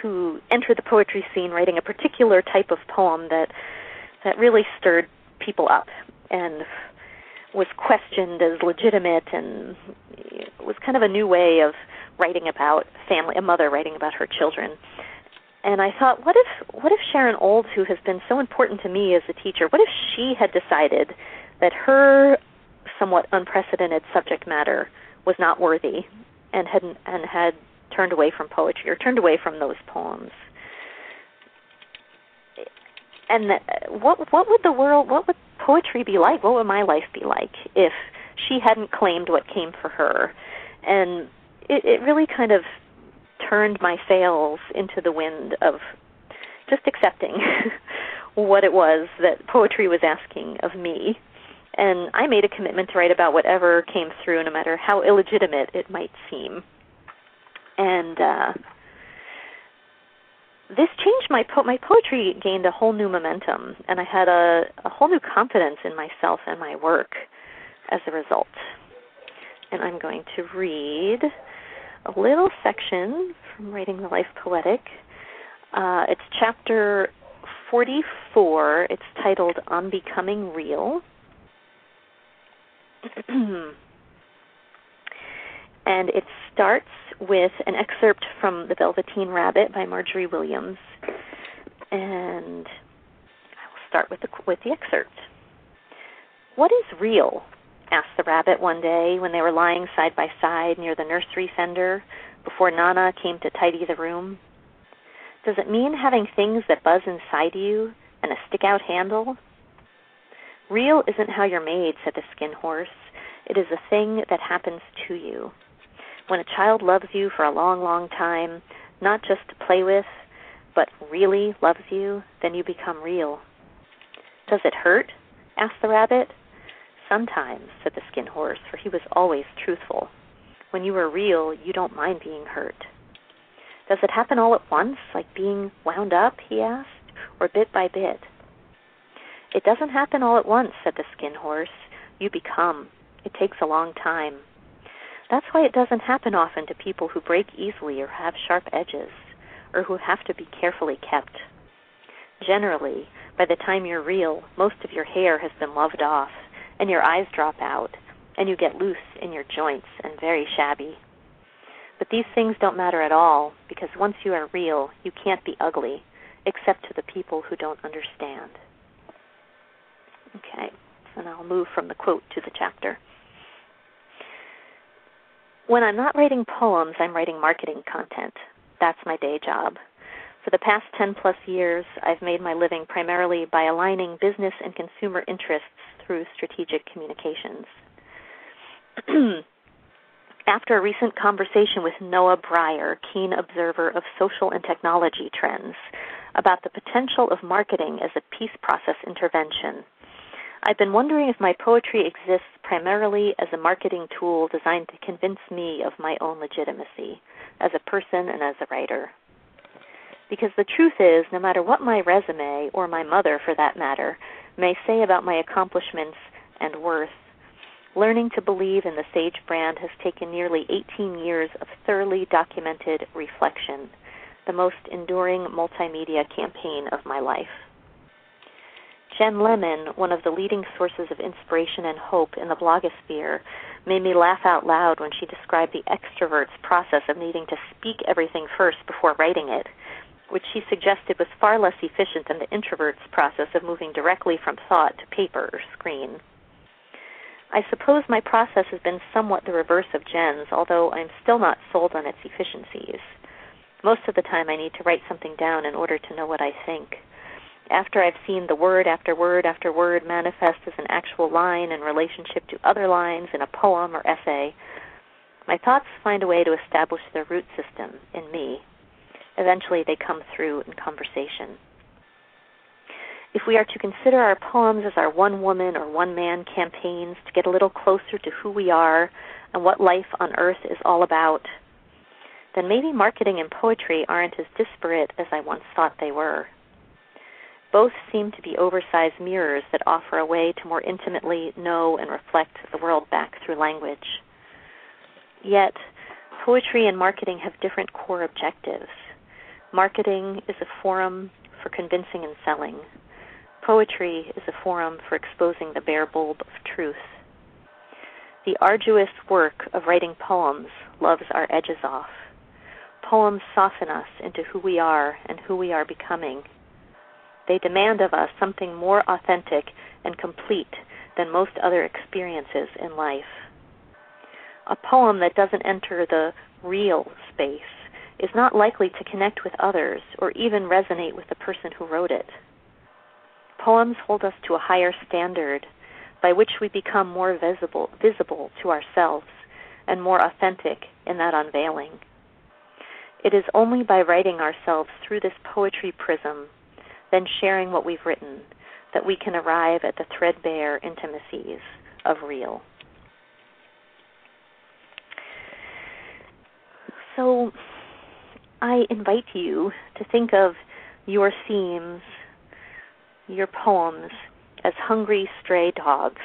who entered the poetry scene writing a particular type of poem that that really stirred people up and was questioned as legitimate and was kind of a new way of writing about family a mother writing about her children. And i thought what if what if sharon olds who has been so important to me as a teacher what if she had decided that her somewhat unprecedented subject matter was not worthy and had and had turned away from poetry or turned away from those poems and the, what what would the world what would poetry be like? What would my life be like if she hadn't claimed what came for her? And it, it really kind of turned my sails into the wind of just accepting what it was that poetry was asking of me. And I made a commitment to write about whatever came through, no matter how illegitimate it might seem. And uh, this changed my po- my poetry gained a whole new momentum, and I had a, a whole new confidence in myself and my work as a result. And I'm going to read a little section from Writing the Life Poetic. Uh, it's chapter 44. It's titled On Becoming Real. and it starts with an excerpt from The Velveteen Rabbit by Margery Williams. And I will start with the, with the excerpt. What is real? asked the rabbit one day when they were lying side by side near the nursery fender before Nana came to tidy the room. Does it mean having things that buzz inside you and a stick out handle? Real isn't how you're made, said the skin horse. It is a thing that happens to you. When a child loves you for a long, long time, not just to play with, but really loves you, then you become real. Does it hurt? asked the rabbit. Sometimes, said the skin horse, for he was always truthful. When you are real, you don't mind being hurt. Does it happen all at once, like being wound up? he asked, or bit by bit? It doesn't happen all at once, said the skin horse. You become. It takes a long time. That's why it doesn't happen often to people who break easily or have sharp edges, or who have to be carefully kept. Generally, by the time you're real, most of your hair has been loved off, and your eyes drop out, and you get loose in your joints and very shabby. But these things don't matter at all, because once you are real, you can't be ugly, except to the people who don't understand. Okay, and I'll move from the quote to the chapter. When I'm not writing poems, I'm writing marketing content. That's my day job. For the past 10 plus years, I've made my living primarily by aligning business and consumer interests through strategic communications. After a recent conversation with Noah Brier, keen observer of social and technology trends, about the potential of marketing as a peace process intervention, I've been wondering if my poetry exists primarily as a marketing tool designed to convince me of my own legitimacy as a person and as a writer. Because the truth is, no matter what my resume, or my mother for that matter, may say about my accomplishments and worth, learning to believe in the Sage brand has taken nearly 18 years of thoroughly documented reflection, the most enduring multimedia campaign of my life. Jen Lemen, one of the leading sources of inspiration and hope in the blogosphere, made me laugh out loud when she described the extrovert's process of needing to speak everything first before writing it which she suggested was far less efficient than the introvert's process of moving directly from thought to paper or screen. I suppose my process has been somewhat the reverse of Jen's, although I'm still not sold on its efficiencies. Most of the time, I need to write something down in order to know what I think. After I've seen the word after word after word manifest as an actual line in relationship to other lines in a poem or essay, my thoughts find a way to establish their root system in me eventually they come through in conversation. If we are to consider our poems as our one woman or one man campaigns to get a little closer to who we are and what life on earth is all about, then maybe marketing and poetry aren't as disparate as I once thought they were. Both seem to be oversized mirrors that offer a way to more intimately know and reflect the world back through language. Yet, poetry and marketing have different core objectives. Marketing is a forum for convincing and selling. Poetry is a forum for exposing the bare bulb of truth. The arduous work of writing poems loves our edges off. Poems soften us into who we are and who we are becoming. They demand of us something more authentic and complete than most other experiences in life. A poem that doesn't enter the real space is not likely to connect with others or even resonate with the person who wrote it. Poems hold us to a higher standard by which we become more visible, visible to ourselves and more authentic in that unveiling. It is only by writing ourselves through this poetry prism, then sharing what we've written, that we can arrive at the threadbare intimacies of real. So, I invite you to think of your themes, your poems, as hungry stray dogs.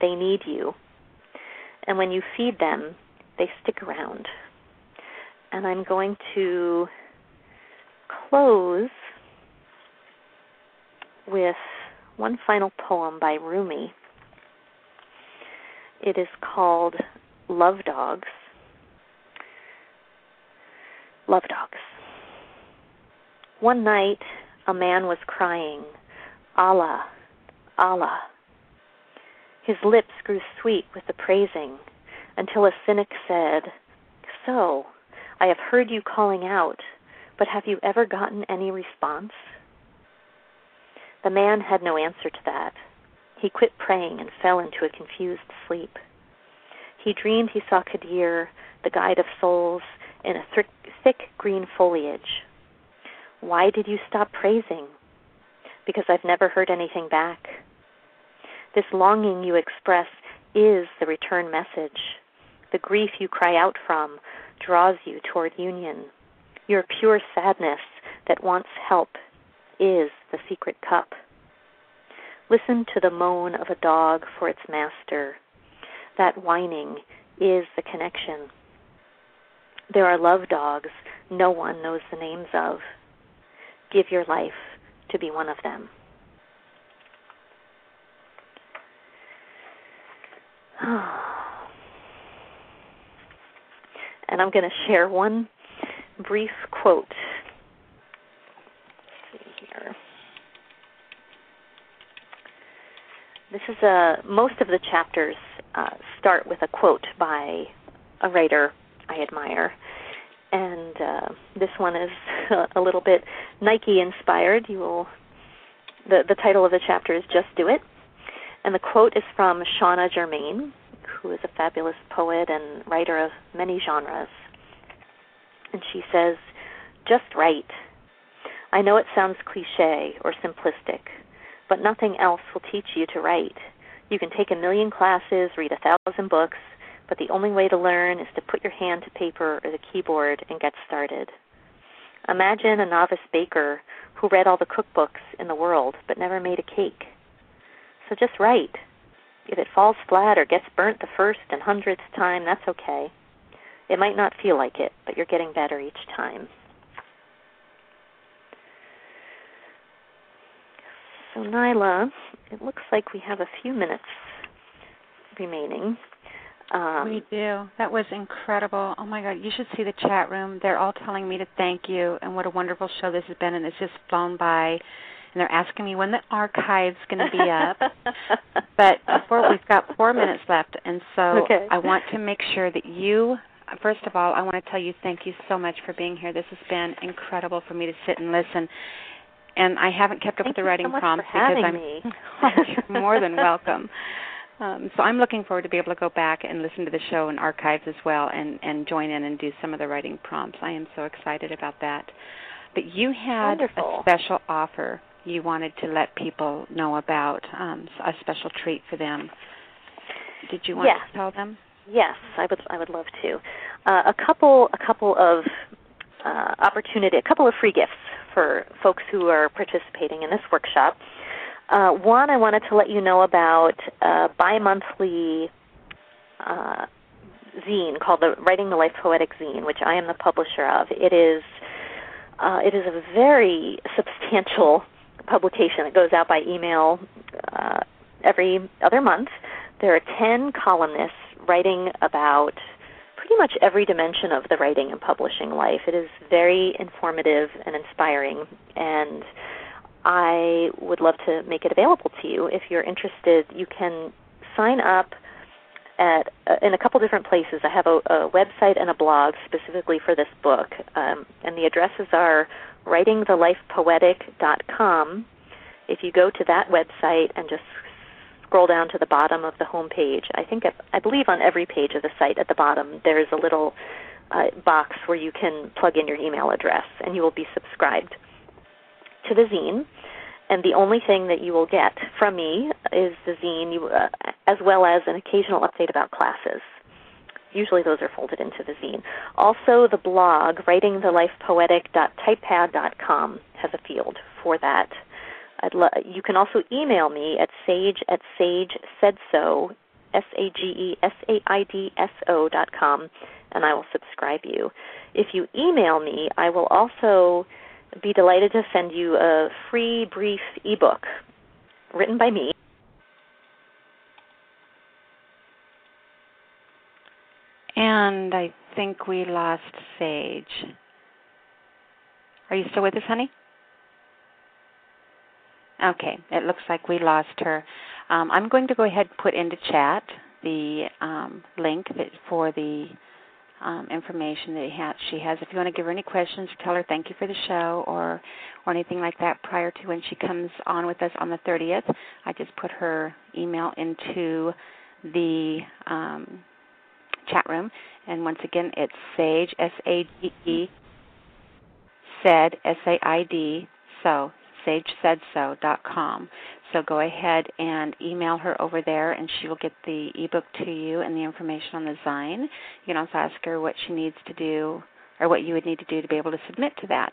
They need you. And when you feed them, they stick around. And I'm going to close with one final poem by Rumi. It is called Love Dogs. Love Dogs. One night, a man was crying, Allah, Allah. His lips grew sweet with the praising until a cynic said, So, I have heard you calling out, but have you ever gotten any response? The man had no answer to that. He quit praying and fell into a confused sleep. He dreamed he saw Khidr, the guide of souls, in a thick, thick green foliage. Why did you stop praising? Because I've never heard anything back. This longing you express is the return message. The grief you cry out from draws you toward union. Your pure sadness that wants help is the secret cup. Listen to the moan of a dog for its master. That whining is the connection. There are love dogs no one knows the names of. Give your life to be one of them. And I'm going to share one brief quote. Here. This is a most of the chapters uh, start with a quote by a writer I admire, and uh, this one is a little bit Nike inspired. You will the the title of the chapter is Just Do It, and the quote is from Shanna Germain, who is a fabulous poet and writer of many genres. And she says, Just write. I know it sounds cliche or simplistic, but nothing else will teach you to write. You can take a million classes, read a thousand books, but the only way to learn is to put your hand to paper or the keyboard and get started. Imagine a novice baker who read all the cookbooks in the world but never made a cake. So just write. If it falls flat or gets burnt the first and hundredth time, that's okay. It might not feel like it, but you're getting better each time. So, Nyla, it looks like we have a few minutes remaining. Um, we do. That was incredible. Oh my God, you should see the chat room. They're all telling me to thank you and what a wonderful show this has been, and it's just flown by and they're asking me when the archive's going to be up. but before we've got four minutes left, and so okay. I want to make sure that you. First of all, I want to tell you thank you so much for being here. This has been incredible for me to sit and listen. And I haven't kept up Thank with the writing so prompts because I'm me. more than welcome. Um, so I'm looking forward to be able to go back and listen to the show and archives as well, and and join in and do some of the writing prompts. I am so excited about that. But you had Wonderful. a special offer you wanted to let people know about um, a special treat for them. Did you want yes. to tell them? Yes, I would. I would love to. Uh, a couple, a couple of uh, opportunity, a couple of free gifts for folks who are participating in this workshop. Uh, one, I wanted to let you know about a bi-monthly uh, zine called the Writing the Life Poetic Zine, which I am the publisher of. It is uh, it is a very substantial publication that goes out by email uh, every other month. There are 10 columnists writing about pretty much every dimension of the writing and publishing life. It is very informative and inspiring, and I would love to make it available to you. If you're interested, you can sign up at uh, in a couple different places. I have a, a website and a blog specifically for this book, um, and the addresses are writingthelifepoetic.com. If you go to that website and just scroll down to the bottom of the home page, I think I believe on every page of the site at the bottom there is a little uh, box where you can plug in your email address, and you will be subscribed to the zine. And the only thing that you will get from me is the zine, you, uh, as well as an occasional update about classes. usually those are folded into the zine. Also, the blog, writingthelifepoetic.typepad.com, has a field for that. Lo- you can also email me at sage at sagesaidso, S-A-G-E-S-A-I-D-S-O dot com, and I will subscribe you. If you email me, I will also be delighted to send you a free brief ebook written by me. And I think we lost Sage. Are you still with us, honey? Okay, it looks like we lost her. Um, I'm going to go ahead and put into chat the um, link that for the um, information that ha- she has. If you want to give her any questions, tell her thank you for the show or or anything like that prior to when she comes on with us on the 30th. I just put her email into the um, chat room, and once again, it's Sage S A D E said S A I D so sagesaidso.com. So go ahead and email her over there, and she will get the ebook to you and the information on the zine. You can also ask her what she needs to do or what you would need to do to be able to submit to that.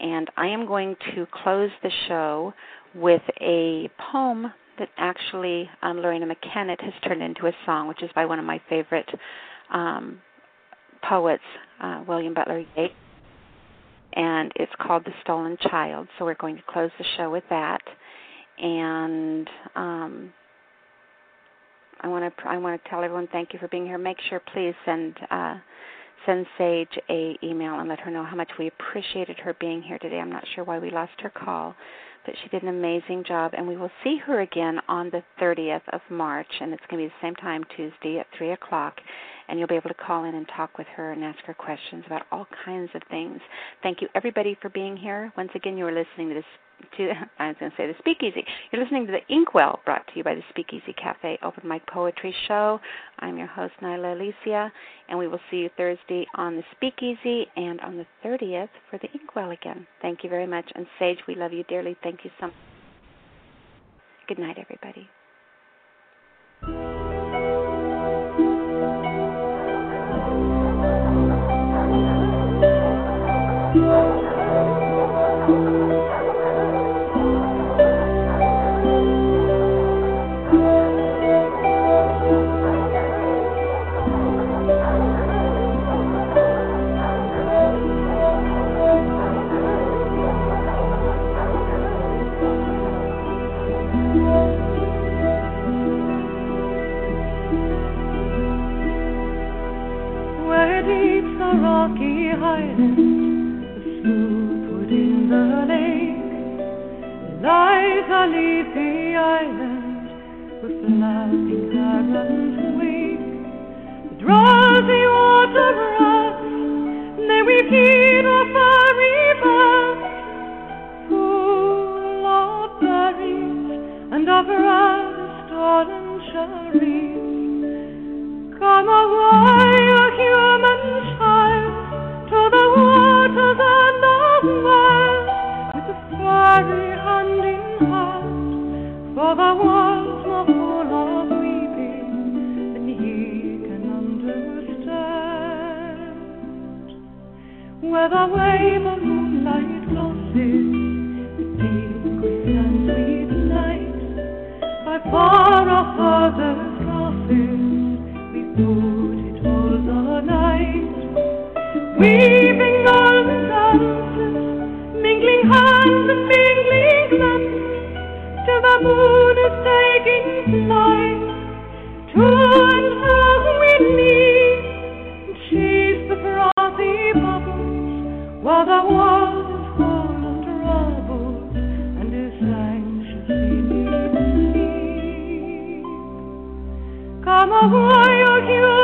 And I am going to close the show with a poem that actually um, Loreena McKennitt has turned into a song, which is by one of my favorite um, poets, uh, William Butler Yeats and it's called The Stolen Child. So we're going to close the show with that. And um, I want to I want to tell everyone thank you for being here. Make sure please send uh, send Sage a email and let her know how much we appreciated her being here today. I'm not sure why we lost her call, but she did an amazing job. And we will see her again on the 30th of March, and it's going to be the same time Tuesday at three o'clock and you'll be able to call in and talk with her and ask her questions about all kinds of things. Thank you, everybody, for being here. Once again, you are listening to this. To, I was going to say the Speakeasy. You're listening to the Inkwell, brought to you by the Speakeasy Cafe Open Mic Poetry Show. I'm your host, Nyla Alisia, and we will see you Thursday on the Speakeasy and on the 30th for the Inkwell again. Thank you very much. And Sage, we love you dearly. Thank you so much. Good night, everybody. A leafy island with the laughing herons wake. The drowsy water runs, there we feed our furry birds, full of berries and of red stolen cherries. Come away, a human child, to the waters and the wild, with a fairy weaving golden dances, mingling hands and mingling moon is taking flight. To and fro and chase the frothy bubbles, while the world is full and asleep. Come away, O human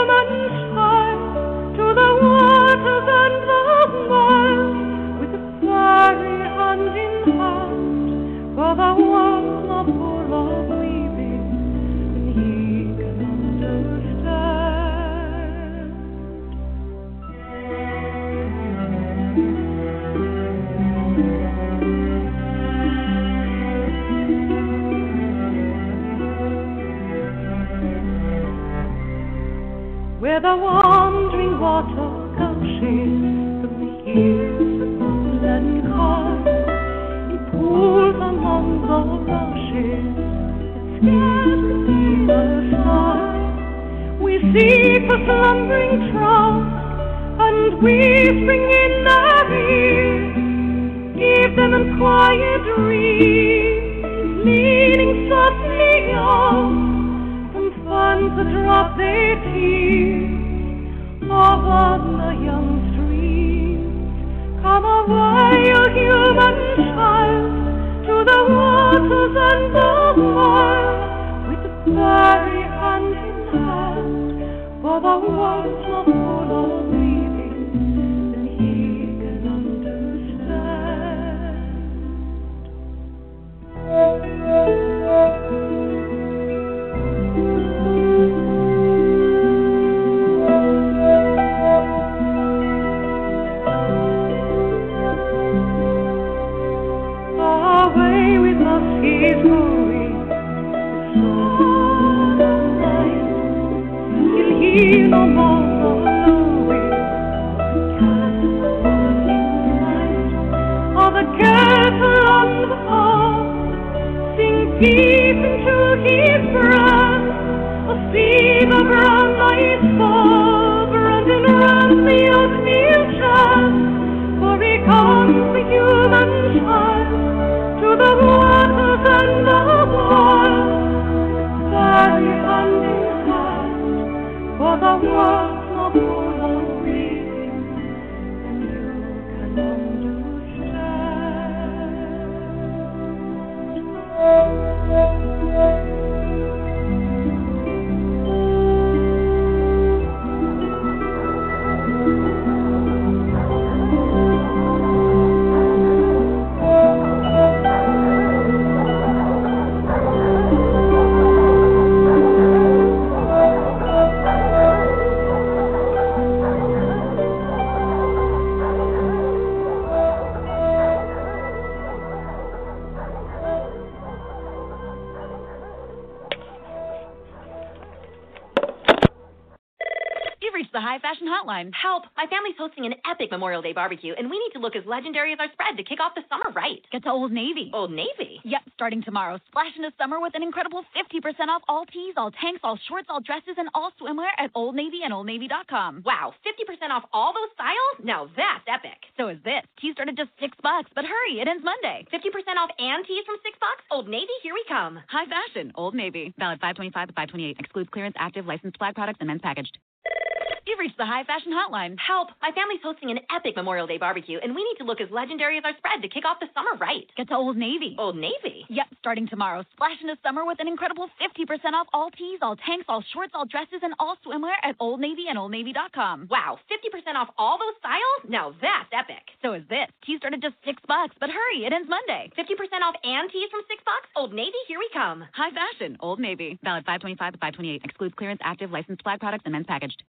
Memorial Day barbecue, and we need to look as legendary as our spread to kick off the summer right. Get to Old Navy. Old Navy? Yep, starting tomorrow. Splash into summer with an incredible 50% off all tees, all tanks, all shorts, all dresses, and all swimwear at Old Navy and OldNavy.com. Wow, 50% off all those styles? Now that's epic. So is this. Tees started just six bucks, but hurry, it ends Monday. 50% off and tees from six bucks? Old Navy, here we come. High fashion, Old Navy. Valid 525 to 528. Excludes clearance, active, licensed flag products, and men's packaged. You've reached the high fashion hotline. Help! My family's hosting an epic Memorial Day barbecue, and we need to look as legendary as our spread to kick off the summer right. Get to Old Navy. Old Navy? Yep, starting tomorrow. Splash into summer with an incredible 50% off all tees, all tanks, all shorts, all dresses, and all swimwear at Old Navy and OldNavy.com. Wow, 50% off all those styles? Now that's epic. So is this. Tees start at just six bucks, but hurry, it ends Monday. 50% off and tees from six bucks? Old Navy, here we come. High fashion, Old Navy. Valid 525 to 528. Excludes clearance, active, licensed flag products, and men's packaged.